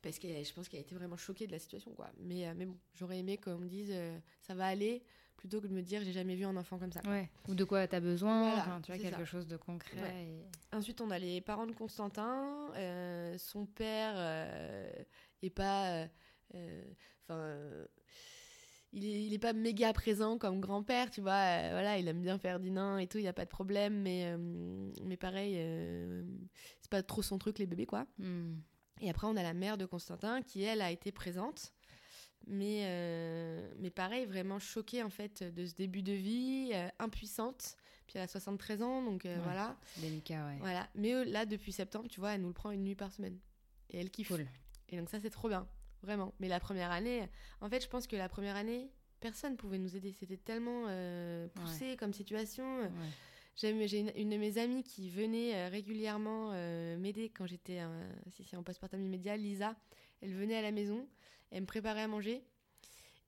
Parce que je pense qu'elle a été vraiment choquée de la situation, quoi. Mais, euh, mais bon, j'aurais aimé qu'on me dise euh, ça va aller, plutôt que de me dire j'ai jamais vu un enfant comme ça. Ouais. Ou de quoi t'as besoin, Voilà, enfin, tu vois, quelque ça. chose de concret. Ouais. et- Ensuite, on a les parents de Constantin. euh, son père euh, est pas. Enfin. Il est, il est pas méga présent comme grand-père, tu vois. euh, voilà, il aime bien Ferdinand et tout, il n'y a pas de problème. Mais, euh, mais pareil, euh, c'est pas trop son truc, les bébés, quoi. Hmm. Et après, on a la mère de Constantin qui, elle, a été présente. Mais, mais pareil, vraiment choquée, en fait, de ce début de vie, impuissante. Puis elle a 73 ans, donc Ouais. voilà. C'est délicat, ouais. Voilà. Mais là, depuis septembre, tu vois, elle nous le prend une nuit par semaine. Et elle kiffe. Cool. Et donc ça, c'est trop bien. Vraiment. Mais la première année, en fait, je pense que la première année, personne pouvait nous aider. C'était tellement euh, poussé comme situation. Ouais. J'ai une, une de mes amies qui venait euh, régulièrement euh, m'aider quand j'étais si, si, en postpartum immédiat, Lisa. Elle venait à la maison, elle me préparait à manger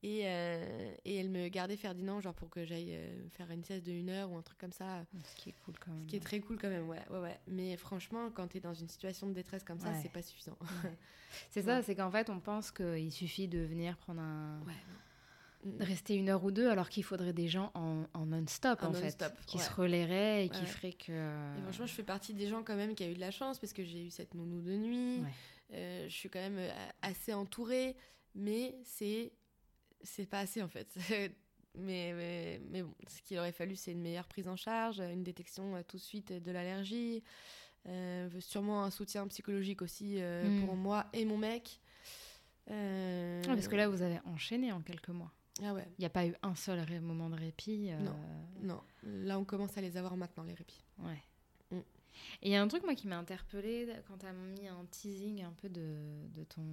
et, euh, et elle me gardait Ferdinand, genre pour que j'aille euh, faire une sieste de une heure ou un truc comme ça. Ce qui est cool quand même. Ce qui est très cool quand même, ouais, ouais, ouais. Mais franchement, quand t'es dans une situation de détresse comme ça, Ouais. c'est pas suffisant. C'est Ouais. ça, c'est qu'en fait, on pense qu'il suffit de venir prendre un. Mm. rester une heure ou deux alors qu'il faudrait des gens en, en non-stop En en fait, qui se relaieraient et qui feraient que. Et franchement, je fais partie des gens quand même qui a eu de la chance parce que j'ai eu cette nounou de nuit. Euh, je suis quand même assez entourée, mais c'est c'est pas assez en fait. mais, mais, mais bon, ce qu'il aurait fallu, c'est une meilleure prise en charge, une détection euh, tout de suite de l'allergie, euh, sûrement un soutien psychologique aussi euh, Mm. pour moi et mon mec. Euh, Ouais, parce que là, vous avez enchaîné en quelques mois. ah ouais, Il n'y a pas eu un seul moment de répit. Non. non, là on commence à les avoir maintenant les répits. Ouais. Mm. Et il y a un truc, moi, qui m'a interpellée quand tu as mis un teasing un peu de, de ton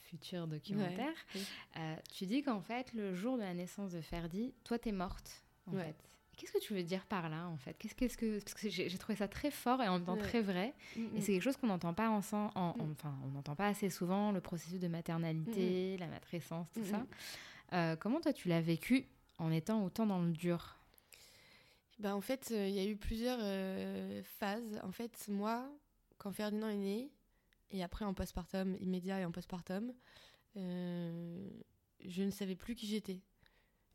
futur documentaire. oui. Euh, tu dis qu'en fait, le jour de la naissance de Ferdi, toi, t'es morte, en Ouais. fait. Qu'est-ce que tu veux dire par là, en fait? Qu'est-ce que parce que j'ai trouvé ça très fort et en même temps Ouais. très vrai. Mm, Et mm. c'est quelque chose qu'on n'entend pas ensemble, en, Mm. enfin, on n'entend pas assez souvent le processus de maternalité, la matrescence, tout Mm, ça. mm. Euh, comment toi tu l'as vécu en étant autant dans le dur? Bah, en fait, euh, il y a eu plusieurs euh, phases. En fait, moi, quand Ferdinand est né, et après en postpartum immédiat et en postpartum, euh, je ne savais plus qui j'étais.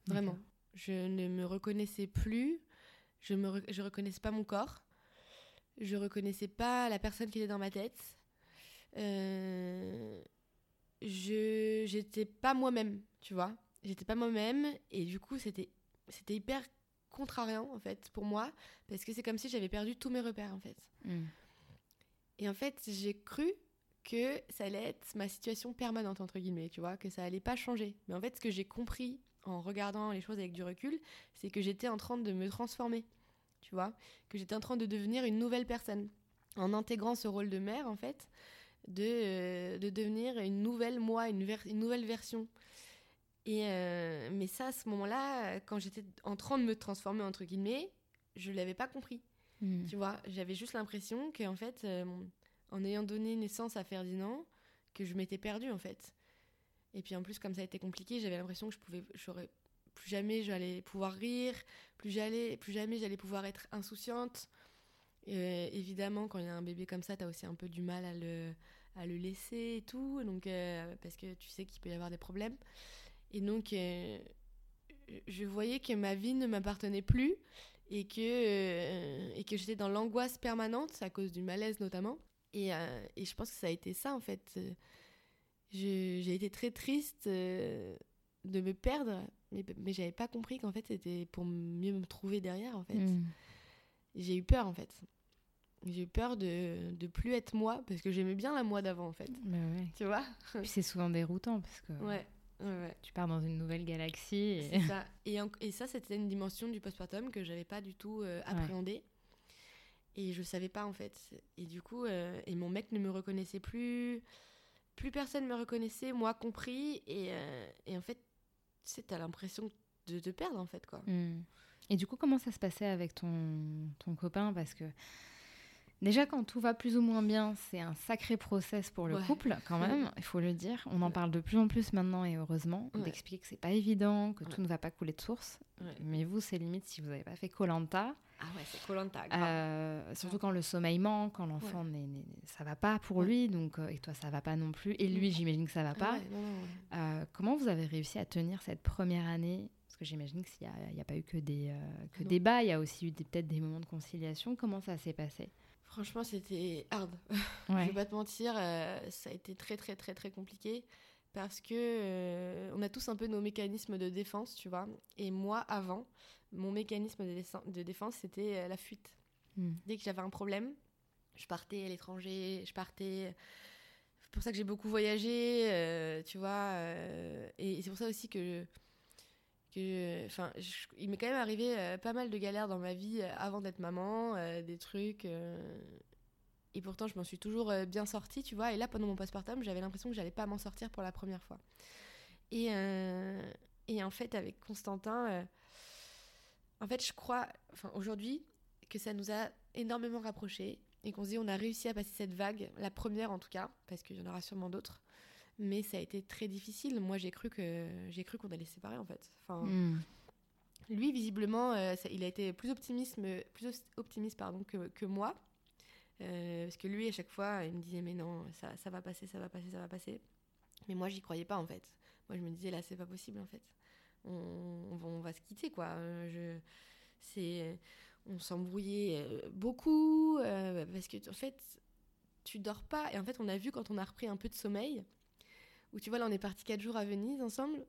Vraiment. Je ne me reconnaissais plus. Je ne re- je reconnaissais pas mon corps. Je reconnaissais pas la personne qui était dans ma tête. Euh, je j'étais pas moi-même, tu vois. J'étais pas moi-même et du coup, c'était c'était hyper contrariant en fait pour moi parce que c'est comme si j'avais perdu tous mes repères en fait. Mm. Et en fait, j'ai cru que ça allait être ma situation permanente, entre guillemets, tu vois, que ça allait pas changer. Mais en fait, ce que j'ai compris en regardant les choses avec du recul, c'est que j'étais en train de me transformer, tu vois, que j'étais en train de devenir une nouvelle personne. En intégrant ce rôle de mère, en fait, de, euh, de devenir une nouvelle moi, une nouvelle version. Et euh, mais ça, à ce moment-là, quand j'étais en train de me transformer, entre guillemets, je l'avais pas compris. Mm. Tu vois, j'avais juste l'impression qu'en fait, euh, en ayant donné naissance à Ferdinand, que je m'étais perdue en fait. Et puis en plus, comme ça a été compliqué, j'avais l'impression que je pouvais, j'aurais plus jamais j'allais pouvoir rire, plus j'allais, plus jamais j'allais pouvoir être insouciante. Euh, évidemment, quand il y a un bébé comme ça, t'as aussi un peu du mal à le, à le laisser et tout, donc parce que tu sais qu'il peut y avoir des problèmes. Et donc, euh, je voyais que ma vie ne m'appartenait plus et que, euh, et que j'étais dans l'angoisse permanente à cause du malaise notamment. Et, euh, et je pense que ça a été ça en fait. J'ai été très triste de me perdre, mais, mais j'avais pas compris qu'en fait c'était pour mieux me trouver derrière en fait. Mm. J'ai eu peur en fait. J'ai eu peur de, de plus être moi parce que j'aimais bien la moi d'avant en fait. Bah ouais. Tu vois? Puis c'est souvent déroutant parce que Ouais, ouais, tu pars dans une nouvelle galaxie. Et... Ça. Et, en- et ça, c'était une dimension du postpartum que j'avais pas du tout euh, appréhendée. Et je savais pas en fait. Et du coup, euh, et mon mec ne me reconnaissait plus. Plus personne me reconnaissait, moi compris. Et, euh, et en fait, tu sais, t'as l'impression de te perdre en fait, quoi. Mm. Et du coup, comment ça se passait avec ton, ton copain? Parce que déjà, quand tout va plus ou moins bien, c'est un sacré process pour le Ouais. couple, quand même, il faut le dire. On en parle de plus en plus maintenant, et heureusement, Ouais. d'expliquer que c'est pas évident, que Ouais. tout ne va pas couler de source. Mais vous, c'est limite si vous n'avez pas fait Colanta. Ah ouais, c'est Colanta. surtout quand le sommeil manque, quand l'enfant ça va pas pour lui, donc euh, et toi ça va pas non plus, et lui j'imagine que ça va pas. Euh, comment vous avez réussi à tenir cette première année? Parce que j'imagine qu'il n'y a, a pas eu que des, euh, que Non. des bas, il y a aussi eu peut-être des moments de conciliation. Comment ça s'est passé? Franchement, c'était hard. Je Ouais. vais pas te mentir, euh, ça a été très très très très compliqué parce que euh, on a tous un peu nos mécanismes de défense, tu vois. Et moi, avant, mon mécanisme de, défense, c'était euh, la fuite. Hmm. Dès que j'avais un problème, je partais à l'étranger, je partais. C'est pour ça que j'ai beaucoup voyagé, euh, tu vois. et c'est pour ça aussi que. Enfin, il m'est quand même arrivé euh, pas mal de galères dans ma vie euh, avant d'être maman, euh, des trucs. et pourtant, je m'en suis toujours bien sortie, tu vois. Et là, pendant mon postpartum, j'avais l'impression que j'allais pas m'en sortir pour la première fois. Et, et en fait, avec Constantin, en fait, je crois, enfin, aujourd'hui, que ça nous a énormément rapprochés et qu'on se dit on a réussi à passer cette vague, la première en tout cas, parce qu'il y en aura sûrement d'autres. Mais ça a été très difficile. Moi, j'ai cru que j'ai cru qu'on allait se séparer en fait. Enfin, Hmm. lui, visiblement, euh, ça- il a été plus optimiste, plus optimiste pardon, que, que moi. Euh, parce que lui, à chaque fois, il me disait Mais non, ça, ça va passer, ça va passer, ça va passer. Mais moi, j'y croyais pas en fait. Moi, je me disais Là, c'est pas possible en fait. on, va se quitter, quoi. Je, c'est, on s'embrouillait beaucoup parce que en fait, tu dors pas. Et en fait, on a vu quand on a repris un peu de sommeil, où tu vois, là, on est parti quatre jours à Venise ensemble.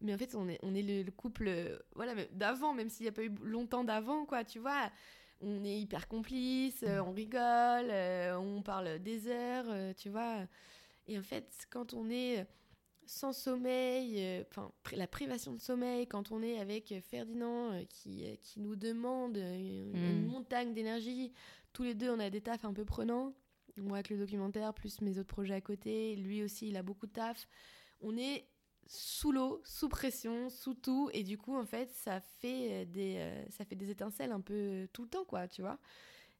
Mais en fait, on est, on est le, couple voilà, d'avant, même s'il n'y a pas eu longtemps d'avant, quoi, tu vois. On est hyper complices, euh, on rigole, euh, on parle des heures, euh, tu vois. Et en fait, quand on est sans sommeil, enfin, la privation de sommeil, quand on est avec Ferdinand qui, qui nous demande une, hmm. montagne d'énergie, tous les deux, on a des tafs un peu prenants moi avec le documentaire, plus mes autres projets à côté. Lui aussi, il a beaucoup de taf. On est sous l'eau, sous pression, sous tout. Et du coup, en fait, ça fait euh, des, euh, ça fait des étincelles un peu tout le temps, quoi, tu vois.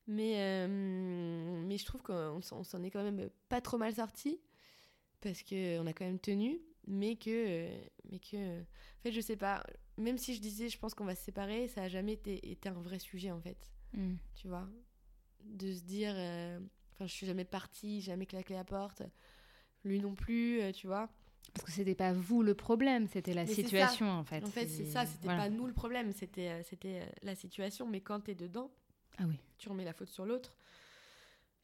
Mais, euh, mais je trouve qu'on s'en est quand même pas trop mal sorti parce qu'on a quand même tenu. Mais que, mais que, en fait, je sais pas, même si je disais, je pense qu'on va se séparer, ça a jamais été, été un vrai sujet, en fait. Mm. Tu vois? De se dire Enfin, je suis jamais partie, jamais claqué la porte. Lui non plus, euh, tu vois. Parce que c'était pas vous le problème, c'était la situation en fait. En fait, c'est ça, c'était pas nous le problème, c'était euh, c'était euh, la situation. Mais quand tu es dedans, ah oui. tu remets la faute sur l'autre.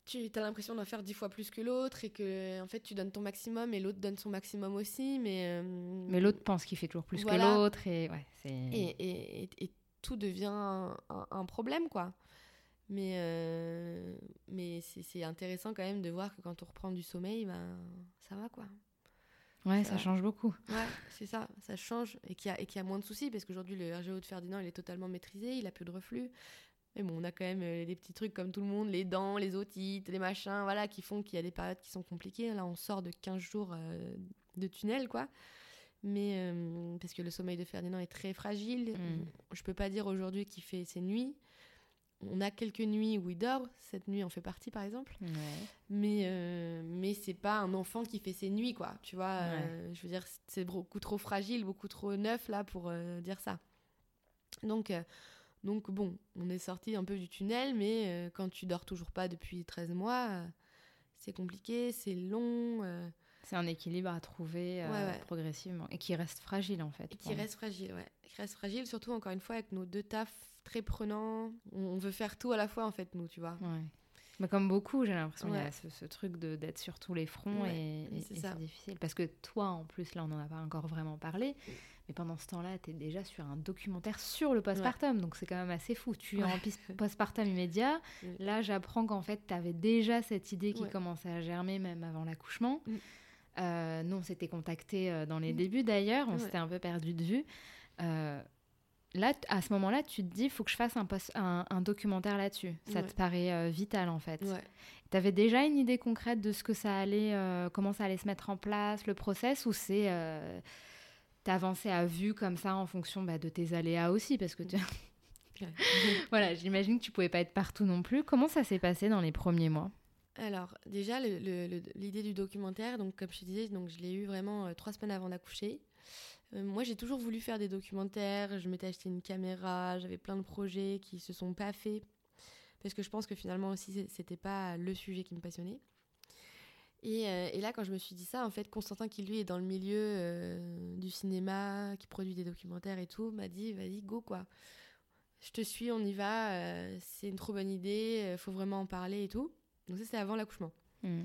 Tu as l'impression d'en faire dix fois plus que l'autre et que en fait tu donnes ton maximum et l'autre donne son maximum aussi, mais mais l'autre pense qu'il fait toujours plus que l'autre et ouais, et, et, et, tout devient un, un problème quoi. Mais, euh, mais c'est intéressant quand même de voir que quand on reprend du sommeil, ben, ça va quoi. Ouais, ça, change beaucoup. Ouais, c'est ça, ça change et qu'il y, y, a moins de soucis parce qu'aujourd'hui le RGO de Ferdinand il est totalement maîtrisé, il a plus de reflux. Mais bon, on a quand même euh, des petits trucs comme tout le monde, les dents, les otites, les machins, voilà, qui font qu'il y a des périodes qui sont compliquées. Là, on sort de 15 jours euh, de tunnel, quoi. Mais parce que le sommeil de Ferdinand est très fragile. Mm. Je peux pas dire aujourd'hui qu'il fait ses nuits on a quelques nuits où il dort, cette nuit en fait partie par exemple, mais, euh, mais c'est pas un enfant qui fait ses nuits quoi, tu vois, euh, je veux dire c'est beaucoup trop fragile, beaucoup trop neuf là pour euh, dire ça. Donc, donc bon, on est sorti un peu du tunnel, mais quand tu dors toujours pas depuis 13 mois, c'est compliqué, c'est long. C'est un équilibre à trouver progressivement et qui reste fragile en fait. Et qui reste fragile, ouais. Qui reste fragile, surtout encore une fois avec nos deux tafs très prenant. On veut faire tout à la fois, en fait, nous, tu vois. Ouais. Mais comme beaucoup, j'ai l'impression qu'il y a ce, truc d'être sur tous les fronts et, c'est difficile. Parce que toi, en plus, là, on n'en a pas encore vraiment parlé. Mais pendant ce temps-là, tu es déjà sur un documentaire sur le postpartum. Donc c'est quand même assez fou. Tu es en postpartum immédiat. Là, j'apprends qu'en fait, tu avais déjà cette idée qui commençait à germer même avant l'accouchement. Mm. Euh, nous, on s'était contactés euh, dans les mm. débuts d'ailleurs. On s'était un peu perdu de vue. Euh, là, à ce moment-là, tu te dis, il faut que je fasse un, un, documentaire là-dessus. Ça te paraît euh, vital, en fait. Tu avais déjà une idée concrète de ce que ça allait, euh, comment ça allait se mettre en place, le process, ou c'est euh, t'avancer à vue comme ça en fonction bah, de tes aléas aussi, parce que tu... voilà, j'imagine que tu pouvais pas être partout non plus. Comment ça s'est passé dans les premiers mois? Alors, déjà, l'idée du documentaire, donc comme je te disais, donc je l'ai eu vraiment trois semaines avant d'accoucher. Euh, moi, j'ai toujours voulu faire des documentaires. Je m'étais acheté une caméra. J'avais plein de projets qui se sont pas faits parce que je pense que finalement aussi c'était pas le sujet qui me passionnait. Et, euh, et, là, quand je me suis dit ça, en fait, Constantin, qui lui est dans le milieu euh, du cinéma, qui produit des documentaires et tout, m'a dit vas-y, go quoi. Je te suis, on y va. c'est une trop bonne idée. faut vraiment en parler et tout. Donc ça, c'est avant l'accouchement. Mmh.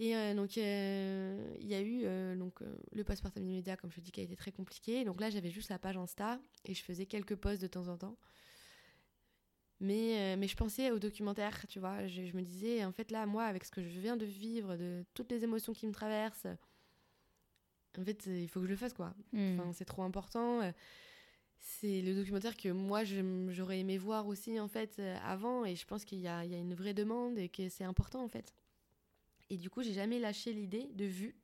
Et euh, donc, euh, il y a eu euh, donc, le postpartum immédiat, comme je dis, qui a été très compliqué. Donc là, j'avais juste la page Insta et je faisais quelques posts de temps en temps. Mais, mais je pensais au documentaire, tu vois. Je, me disais, en fait, là, moi, avec ce que je viens de vivre, de toutes les émotions qui me traversent, en fait, il faut que je le fasse, quoi. Hmm. Enfin, c'est trop important. C'est le documentaire que moi, j'aurais aimé voir aussi, en fait, avant. Et je pense qu'il y, y a, une vraie demande et que c'est important, en fait. Et du coup, j'ai jamais lâché l'idée de vue.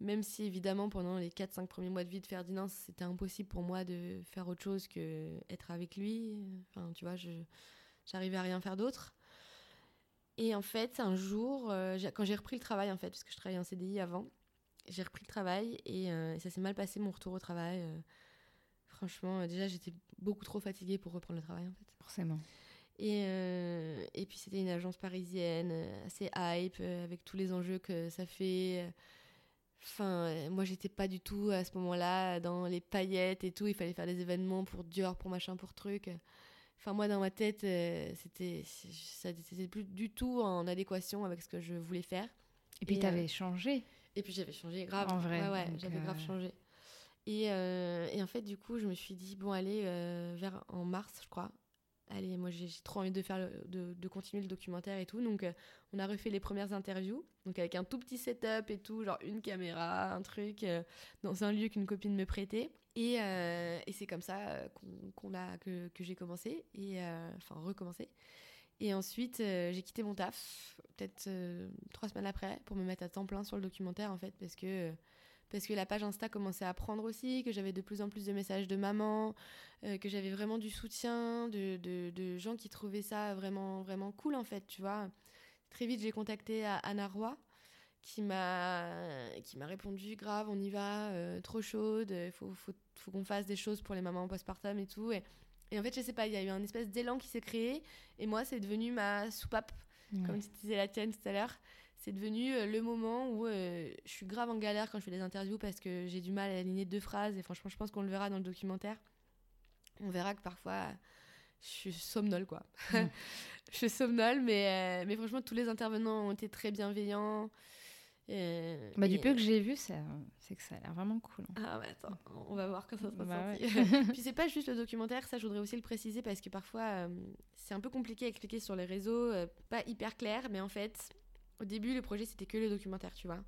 Même si évidemment, pendant les 4-5 premiers mois de vie de Ferdinand, c'était impossible pour moi de faire autre chose que être avec lui. Enfin, tu vois, j'arrivais à rien faire d'autre. Et en fait, un jour, euh, quand j'ai repris le travail, en fait, parce que je travaillais en CDI avant, j'ai repris le travail et, euh, ça s'est mal passé mon retour au travail. Euh. franchement, déjà, j'étais beaucoup trop fatiguée pour reprendre le travail, en fait. Forcément. Et, euh, et puis c'était une agence parisienne, euh, assez hype, euh, avec tous les enjeux que ça fait. Enfin, moi, j'étais pas du tout à ce moment-là dans les paillettes et tout. Il fallait faire des événements pour Dior, pour machin, pour truc. Enfin, moi, dans ma tête, c'était c'était plus du tout en adéquation avec ce que je voulais faire. Et puis, tu avais changé. Et puis, j'avais changé grave. En vrai. Ouais, ouais j'avais grave changé. Et, et, en fait, du coup, je me suis dit, bon, allez, vers en mars, je crois, allez, moi j'ai trop envie de faire de, continuer le documentaire et tout. Donc euh, on a refait les premières interviews, donc avec un tout petit setup et tout, genre une caméra, un truc, euh, dans un lieu qu'une copine me prêtait. Et, euh, c'est comme ça qu'on a, que, que j'ai commencé, et enfin recommencé. Et ensuite, j'ai quitté mon taf, peut-être trois semaines après, pour me mettre à temps plein sur le documentaire en fait, parce que parce que la page Insta commençait à prendre aussi, que j'avais de plus en plus de messages de maman, euh, que j'avais vraiment du soutien, de, de, gens qui trouvaient ça vraiment, vraiment cool en fait, tu vois. Très vite, j'ai contacté Anna Roy, qui m'a qui m'a répondu grave on y va euh, trop chaude il faut, faut, faut qu'on fasse des choses pour les mamans postpartum et tout. Et, et en fait je sais pas il y a eu un espèce d'élan qui s'est créé et moi c'est devenu ma soupape comme tu disais la tienne tout à l'heure c'est devenu euh, le moment où euh, je suis grave en galère quand je fais des interviews parce que j'ai du mal à aligner deux phrases et franchement je pense qu'on le verra dans le documentaire. On verra que parfois je suis somnole quoi. Mm. je suis somnole mais, euh, mais franchement tous les intervenants ont été très bienveillants. bah, Du peu que j'ai vu, c'est que ça a l'air vraiment cool. Ah ouais, attends, on va voir quand ça sera bah Puis c'est pas juste le documentaire, ça je voudrais aussi le préciser parce que parfois c'est un peu compliqué à expliquer sur les réseaux, pas hyper clair, mais en fait au début, le projet, c'était que le documentaire, tu vois.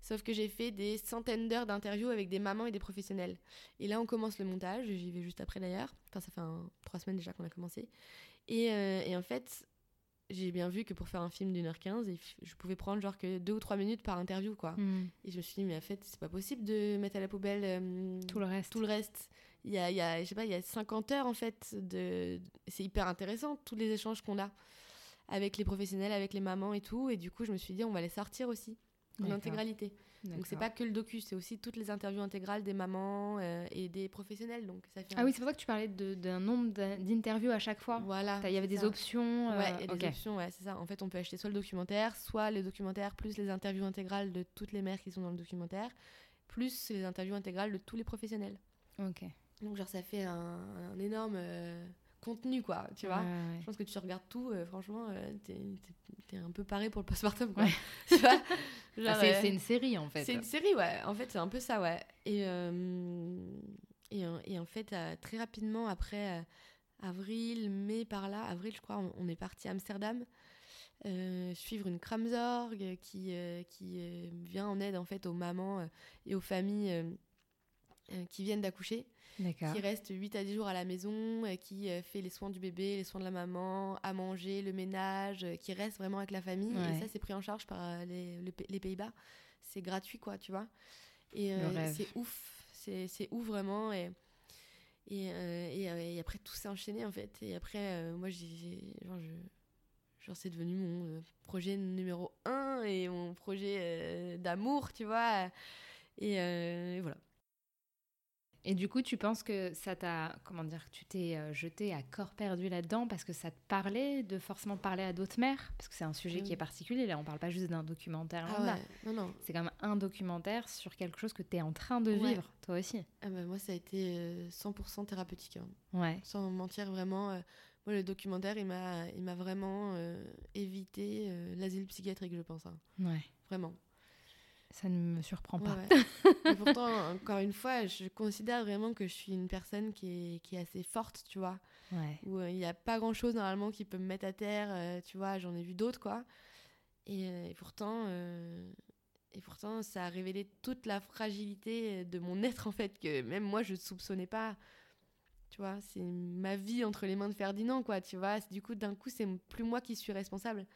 Sauf que j'ai fait des centaines d'heures d'interviews avec des mamans et des professionnels. Et là, on commence le montage. J'y vais juste après d'ailleurs. Enfin, ça fait trois semaines déjà qu'on a commencé. Et, euh, et en fait, j'ai bien vu que pour faire un film d'une heure quinze, je pouvais prendre genre que deux ou trois minutes par interview, quoi. Hmm. Et je me suis dit, mais en fait, c'est pas possible de mettre à la poubelle euh, tout le reste. Tout le reste. Il y a, il y a, je sais pas, il y a 50 heures en fait. De... C'est hyper intéressant, tous les échanges qu'on a avec les professionnels, avec les mamans et tout. Et du coup, je me suis dit, on va les sortir aussi en intégralité. Donc c'est pas que le docu, c'est aussi toutes les interviews intégrales des mamans euh, et des professionnels. Donc ça fait ah oui, c'est pour ça que tu parlais d'un nombre d'interviews à chaque fois. Voilà. Il y avait des options. Euh, ouais, il y a des options, ouais, c'est ça. En fait, on peut acheter soit le documentaire, soit les documentaires plus les interviews intégrales de toutes les mères qui sont dans le documentaire, plus les interviews intégrales de tous les professionnels. Ok. Donc genre ça fait un, énorme. Euh, contenu, quoi, tu vois. Je pense que tu regardes tout, euh, franchement, euh, t'es es, un peu paré pour le postpartum, quoi. Ah, euh, c'est une série, en fait. C'est une série, ouais. En fait, c'est un peu ça, ouais. Et, et, et, en fait, très rapidement, après avril, mai, par là, avril, je crois, on, est parti à Amsterdam. suivre une Kramzorg qui, qui vient en aide en fait aux mamans et aux familles qui viennent d'accoucher qui reste 8 à 10 jours à la maison, euh, qui euh, fait les soins du bébé, les soins de la maman, à manger, le ménage, euh, qui reste vraiment avec la famille. Et ça, c'est pris en charge par les, les Pays-Bas. C'est gratuit, quoi, tu vois. Et c'est ouf. C'est ouf, vraiment. Et, et, et, après, tout s'est enchaîné, en fait. Et après, moi, j'ai. Genre, genre c'est devenu mon projet numéro un et mon projet d'amour, tu vois. et voilà. Et du coup, tu penses que ça t'a, comment dire, tu t'es euh, jeté à corps perdu là-dedans parce que ça te parlait de forcément parler à d'autres mères? Parce que c'est un sujet qui est particulier. Là, on parle pas juste d'un documentaire. Ah Non, non. C'est quand même un documentaire sur quelque chose que tu es en train de vivre, toi aussi. Ah bah, moi, ça a été 100% euh, thérapeutique. Hein. Ouais. Sans mentir, vraiment. Euh, moi, le documentaire, il m'a, il m'a vraiment évité l'asile psychiatrique, je pense. Hein. Ouais. Vraiment. Ça ne me surprend pas. pourtant, encore une fois, je considère vraiment que je suis une personne qui est, qui est assez forte, tu vois. Où euh, il n'y a pas grand-chose normalement qui peut me mettre à terre, euh, tu vois. J'en ai vu d'autres, quoi. Et, euh, pourtant, et pourtant, ça a révélé toute la fragilité de mon être, en fait, que même moi, je ne soupçonnais pas. Tu vois, c'est ma vie entre les mains de Ferdinand, quoi, tu vois. Du coup, d'un coup, c'est plus moi qui suis responsable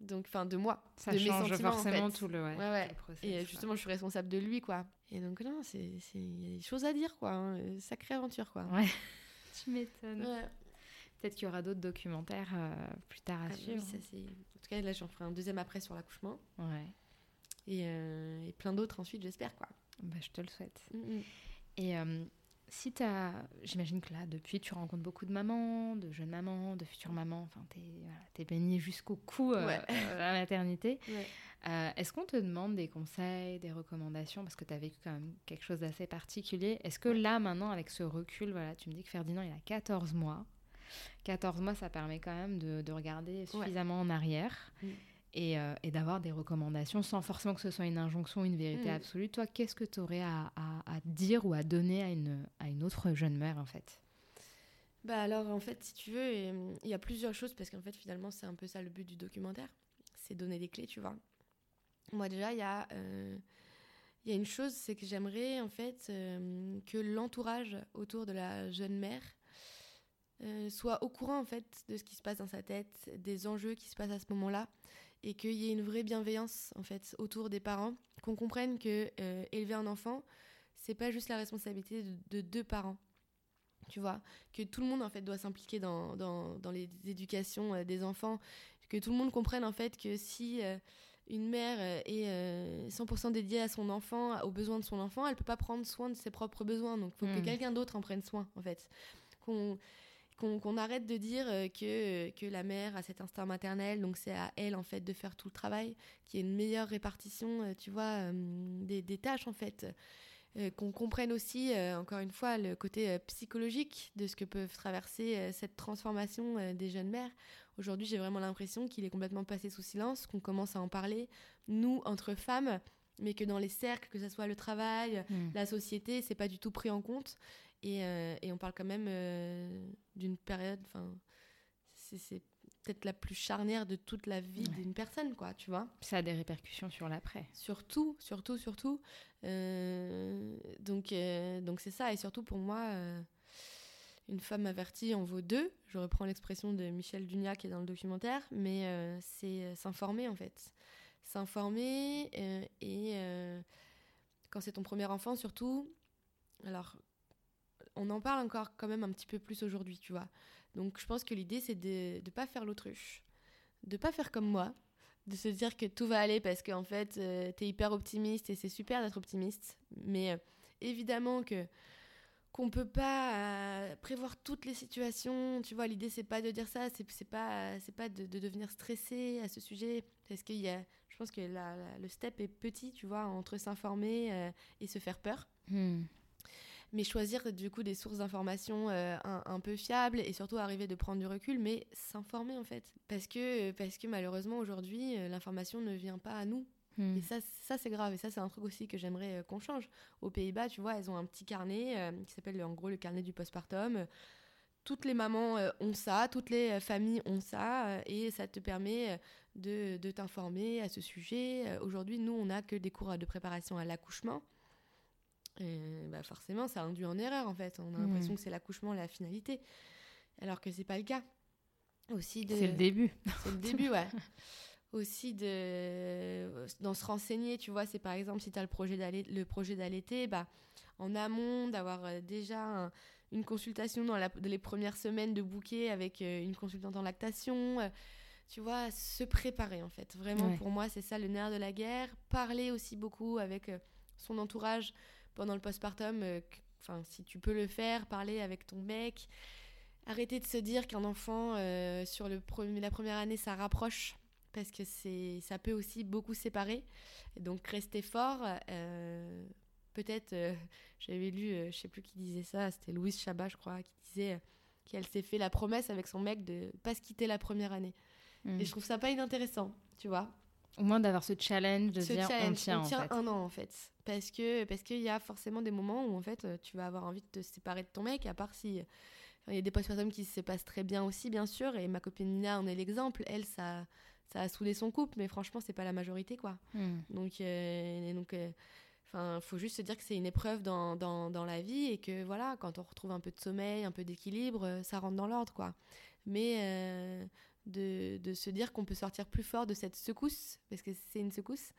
donc enfin de moi ça de change mes forcément tout le, ouais, ouais, et justement je suis responsable de lui quoi. Et donc non c'est il y a des choses à dire quoi hein. sacrée aventure quoi. Ouais. Tu m'étonnes. Peut-être qu'il y aura d'autres documentaires euh, plus tard à ah, suivre oui, ça, en tout cas là j'en ferai un deuxième après sur l'accouchement. Ouais. Et, euh, et plein d'autres ensuite j'espère quoi. Bah, je te le souhaite. Mm, mm. et euh, si tu as, j'imagine que là, depuis, tu rencontres beaucoup de mamans, de jeunes mamans, de futures mamans, enfin, tu es, voilà, baignée jusqu'au cou euh, à la maternité. Euh, est-ce qu'on te demande des conseils, des recommandations? Parce que tu as vécu quand même quelque chose d'assez particulier. Est-ce que là, maintenant, avec ce recul, voilà, tu me dis que Ferdinand, il a 14 mois. 14 mois, ça permet quand même de, regarder suffisamment en arrière. Euh, et, d'avoir des recommandations sans forcément que ce soit une injonction, une vérité mm. absolue. Toi, qu'est-ce que tu aurais à, dire ou à donner à une, à une autre jeune mère, en fait? Bah alors, en fait, si tu veux, il y a plusieurs choses, parce qu'en fait, finalement, c'est un peu ça le but du documentaire. C'est donner des clés, tu vois. Moi, déjà, il y a... Euh, il y a une chose, c'est que j'aimerais en fait euh, que l'entourage autour de la jeune mère soit au courant en fait de ce qui se passe dans sa tête, des enjeux qui se passent à ce moment-là, et qu'il y ait une vraie bienveillance en fait autour des parents, qu'on comprenne que euh, élever un enfant, c'est pas juste la responsabilité de, deux parents. Tu vois, que tout le monde en fait doit s'impliquer dans, dans, dans, les éducations euh, des enfants, que tout le monde comprenne en fait que si euh, une mère est 100% dédiée à son enfant, aux besoins de son enfant, elle peut pas prendre soin de ses propres besoins, donc il faut que hmm. quelqu'un d'autre en prenne soin en fait. Qu'on qu'on arrête de dire euh, que, que la mère a cet instinct maternel, donc c'est à elle en fait de faire tout le travail, qu'il y ait une meilleure répartition, euh, tu vois, euh, des, des, tâches en fait. qu'on comprenne aussi, encore une fois, le côté psychologique de ce que peuvent traverser cette transformation des jeunes mères. Aujourd'hui, j'ai vraiment l'impression qu'il est complètement passé sous silence, qu'on commence à en parler, nous, entre femmes, mais que dans les cercles, que ce soit le travail, mmh. la société, c'est pas du tout pris en compte. Euh, et, on parle quand même euh, d'une période, enfin, c'est peut-être la plus charnière de toute la vie d'une personne, quoi, tu vois. Ça a des répercussions sur l'après. Surtout, surtout, surtout. Euh, donc, donc c'est ça. Et surtout pour moi, une femme avertie en vaut deux. Je reprends l'expression de Michel Dunia qui est dans le documentaire, mais c'est s'informer en fait. S'informer et quand c'est ton premier enfant, surtout. Alors, on en parle encore quand même un petit peu plus aujourd'hui, tu vois. Donc je pense que l'idée, c'est de ne pas faire l'autruche, de pas faire comme moi, de se dire que tout va aller parce qu'en fait, euh, tu es hyper optimiste et c'est super d'être optimiste. Mais euh, évidemment que qu'on peut pas euh, prévoir toutes les situations, tu vois, l'idée c'est pas de dire ça, c'est pas c'est pas de, devenir stressé à ce sujet parce qu'il y a je pense que le step est petit, tu vois, entre s'informer et se faire peur. Hmm mais choisir du coup des sources d'informations euh, un, peu fiables et surtout arriver de prendre du recul, mais s'informer en fait. Parce que, parce que malheureusement aujourd'hui, euh, l'information ne vient pas à nous. Hmm. Et ça, ça c'est grave. Et ça, c'est un truc aussi que j'aimerais euh, qu'on change. Aux Pays-Bas, tu vois, elles ont un petit carnet qui s'appelle en gros le carnet du postpartum. Toutes les mamans ont ça, toutes les familles ont ça, et ça te permet de, de t'informer à ce sujet. Aujourd'hui, nous, on n'a que des cours de préparation à l'accouchement. Et bah forcément, ça induit en erreur en fait. On a l'impression que c'est l'accouchement la finalité, alors que c'est pas le cas. Aussi de... C'est le début. C'est le début, ouais. Aussi de dans se renseigner, tu vois, c'est par exemple si tu as le projet d'aller le projet d'allaiter, bah en amont d'avoir euh, déjà une consultation dans, la, les premières semaines de bouquet avec euh, une consultante en lactation. Euh, tu vois, se préparer en fait. Vraiment, pour moi, c'est ça le nerf de la guerre. Parler aussi beaucoup avec son entourage pendant le postpartum, euh, enfin, si tu peux le faire, parler avec ton mec. Arrêter de se dire qu'un enfant, euh, sur le premier, la première année, ça rapproche parce que c'est ça peut aussi beaucoup séparer. Donc rester fort. Euh, peut-être, j'avais lu, je sais plus qui disait ça, c'était Louise Chabat, je crois, qui disait qu'elle s'est fait la promesse avec son mec de pas se quitter la première année. Hmm. Et je trouve ça pas inintéressant, tu vois. Au moins d'avoir ce challenge de dire on tient, on tient un an en fait. Parce que parce qu'il y a forcément des moments où en fait tu vas avoir envie de te séparer de ton mec, à part si il y a des postpartum qui se passent très bien aussi bien sûr et ma copine Nina en est l'exemple. Elle ça ça a soudé son couple, mais franchement c'est pas la majorité quoi. Hmm. Donc euh, donc euh, Enfin, faut juste se dire que c'est une épreuve dans, dans, dans, la vie et que voilà, quand on retrouve un peu de sommeil, un peu d'équilibre, ça rentre dans l'ordre, quoi. Mais euh, de, de se dire qu'on peut sortir plus fort de cette secousse, parce que c'est une secousse,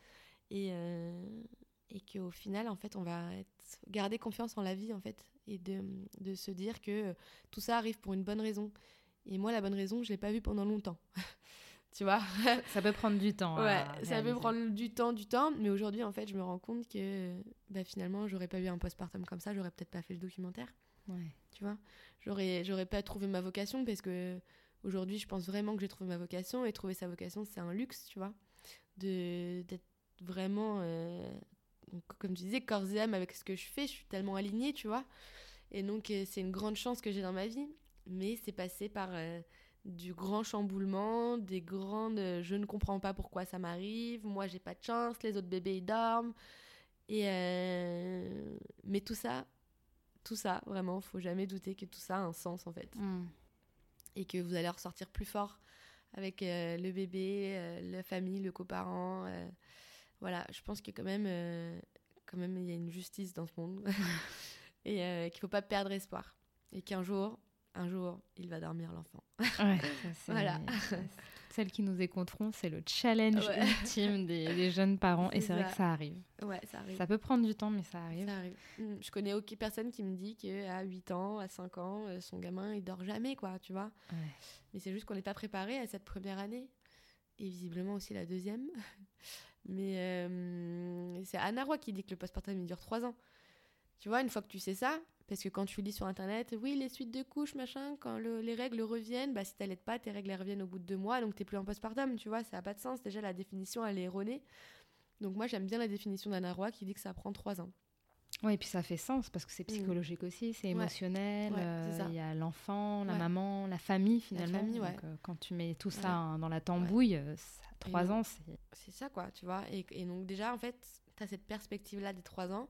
et, euh, et qu'au final, en fait, on va être, garder confiance en la vie, en fait, et de, de se dire que tout ça arrive pour une bonne raison. Et moi, la bonne raison, je l'ai pas vue pendant longtemps. tu vois? ça peut prendre du temps. Ouais, ça peut prendre du temps, du temps. Mais aujourd'hui, en fait, je me rends compte que bah, finalement, j'aurais pas eu un postpartum comme ça, j'aurais peut-être pas fait le documentaire. Ouais. Tu vois, j'aurais, j'aurais pas trouvé ma vocation parce que aujourd'hui, je pense vraiment que j'ai trouvé ma vocation et trouver sa vocation, c'est un luxe, tu vois, de d'être vraiment, euh, comme tu disais, corps et âme avec ce que je fais. Je suis tellement alignée, tu vois. Et donc, euh, c'est une grande chance que j'ai dans ma vie. Mais c'est passé par euh, du grand chamboulement, des grandes je ne comprends pas pourquoi ça m'arrive, moi j'ai pas de chance, les autres bébés ils dorment. Et mais tout ça, tout ça, vraiment, faut jamais douter que tout ça a un sens en fait. Mm. Et que vous allez ressortir plus fort avec euh, le bébé, la famille, le coparent. voilà, je pense que quand même, quand même, il y a une justice dans ce monde. et qu'il faut pas perdre espoir. Et qu'un jour, un jour, il va dormir l'enfant. Ouais, voilà. Celles qui nous écouteront, c'est le challenge ultime des, jeunes parents. Et c'est vrai que ça arrive. Ouais, ça arrive. Ça peut prendre du temps, mais ça arrive. Ça arrive. Mm. Je connais aucune personne qui me dit qu'à 8 ans, à 5 ans, euh, son gamin, il dort jamais, quoi, tu vois. Mais c'est juste qu'on n'est pas préparé à cette première année. Et visiblement aussi la deuxième. mais euh, c'est Anna Roy qui dit que le postpartum, il dure 3 ans. Tu vois, une fois que tu sais ça, parce que quand tu lis sur internet, oui, les suites de couches, machin, quand les règles reviennent, bah si t'allaites pas, tes règles reviennent au bout de deux mois, donc t'es plus en postpartum, tu vois, ça n'a pas de sens. Déjà, la définition, elle est erronée. Donc moi, j'aime bien la définition d'Anna Roy qui dit que ça prend trois ans. Oui, et puis ça fait sens parce que c'est mmh. psychologique aussi, c'est émotionnel. Euh, il y a l'enfant, la maman, la famille finalement. La famille, donc, euh, quand tu mets tout ça dans la tambouille, euh, trois ans, c'est. C'est ça quoi, tu vois. Et, et, donc déjà, en fait, tu as cette perspective-là des trois ans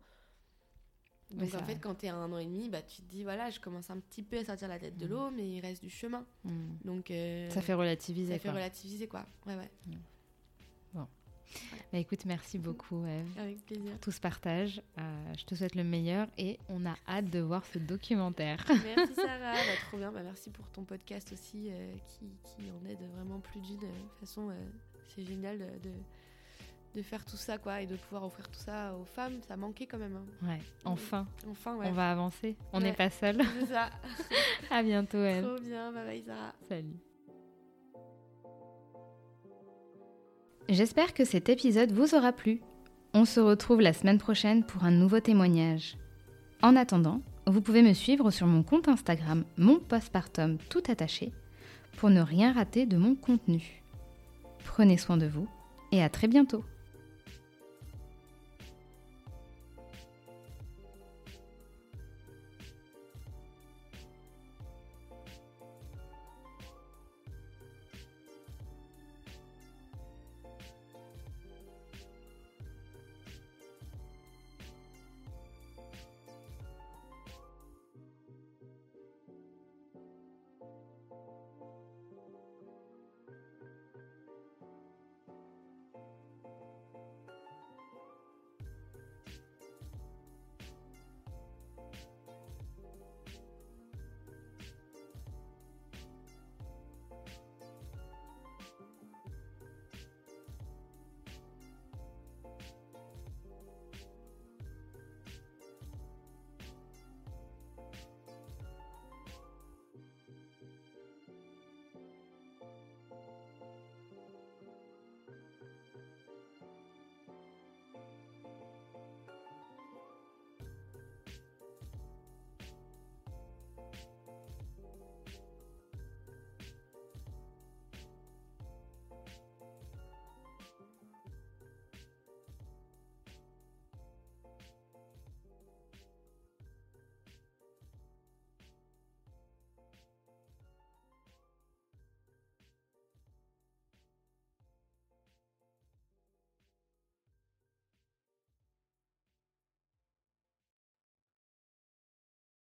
donc en fait, quand tu es à un an et demi, bah, tu te dis, voilà, je commence un petit peu à sortir la tête de mm. l'eau, mais il reste du chemin. Mm. Donc, euh, ça fait relativiser. Ça fait relativiser, quoi. Ouais, ouais. Mm. Bon. Bah, écoute, merci beaucoup, Eve. Avec plaisir. Pour tout ce partage. Euh, je te souhaite le meilleur et on a hâte de voir ce documentaire. Merci, Sarah. bah, trop bien. Bah, merci pour ton podcast aussi, euh, qui, qui, en aide vraiment plus d'une. De façon, c'est génial de de faire tout ça, quoi, et de pouvoir offrir tout ça aux femmes, ça manquait quand même. Hein. Ouais, enfin. Enfin, On va avancer. On n'est pas seul. C'est ça. à bientôt, elle. Trop bien, bye bye, Sarah. Salut. J'espère que cet épisode vous aura plu. On se retrouve la semaine prochaine pour un nouveau témoignage. En attendant, vous pouvez me suivre sur mon compte Instagram, mon postpartum tout attaché, pour ne rien rater de mon contenu. Prenez soin de vous et à très bientôt.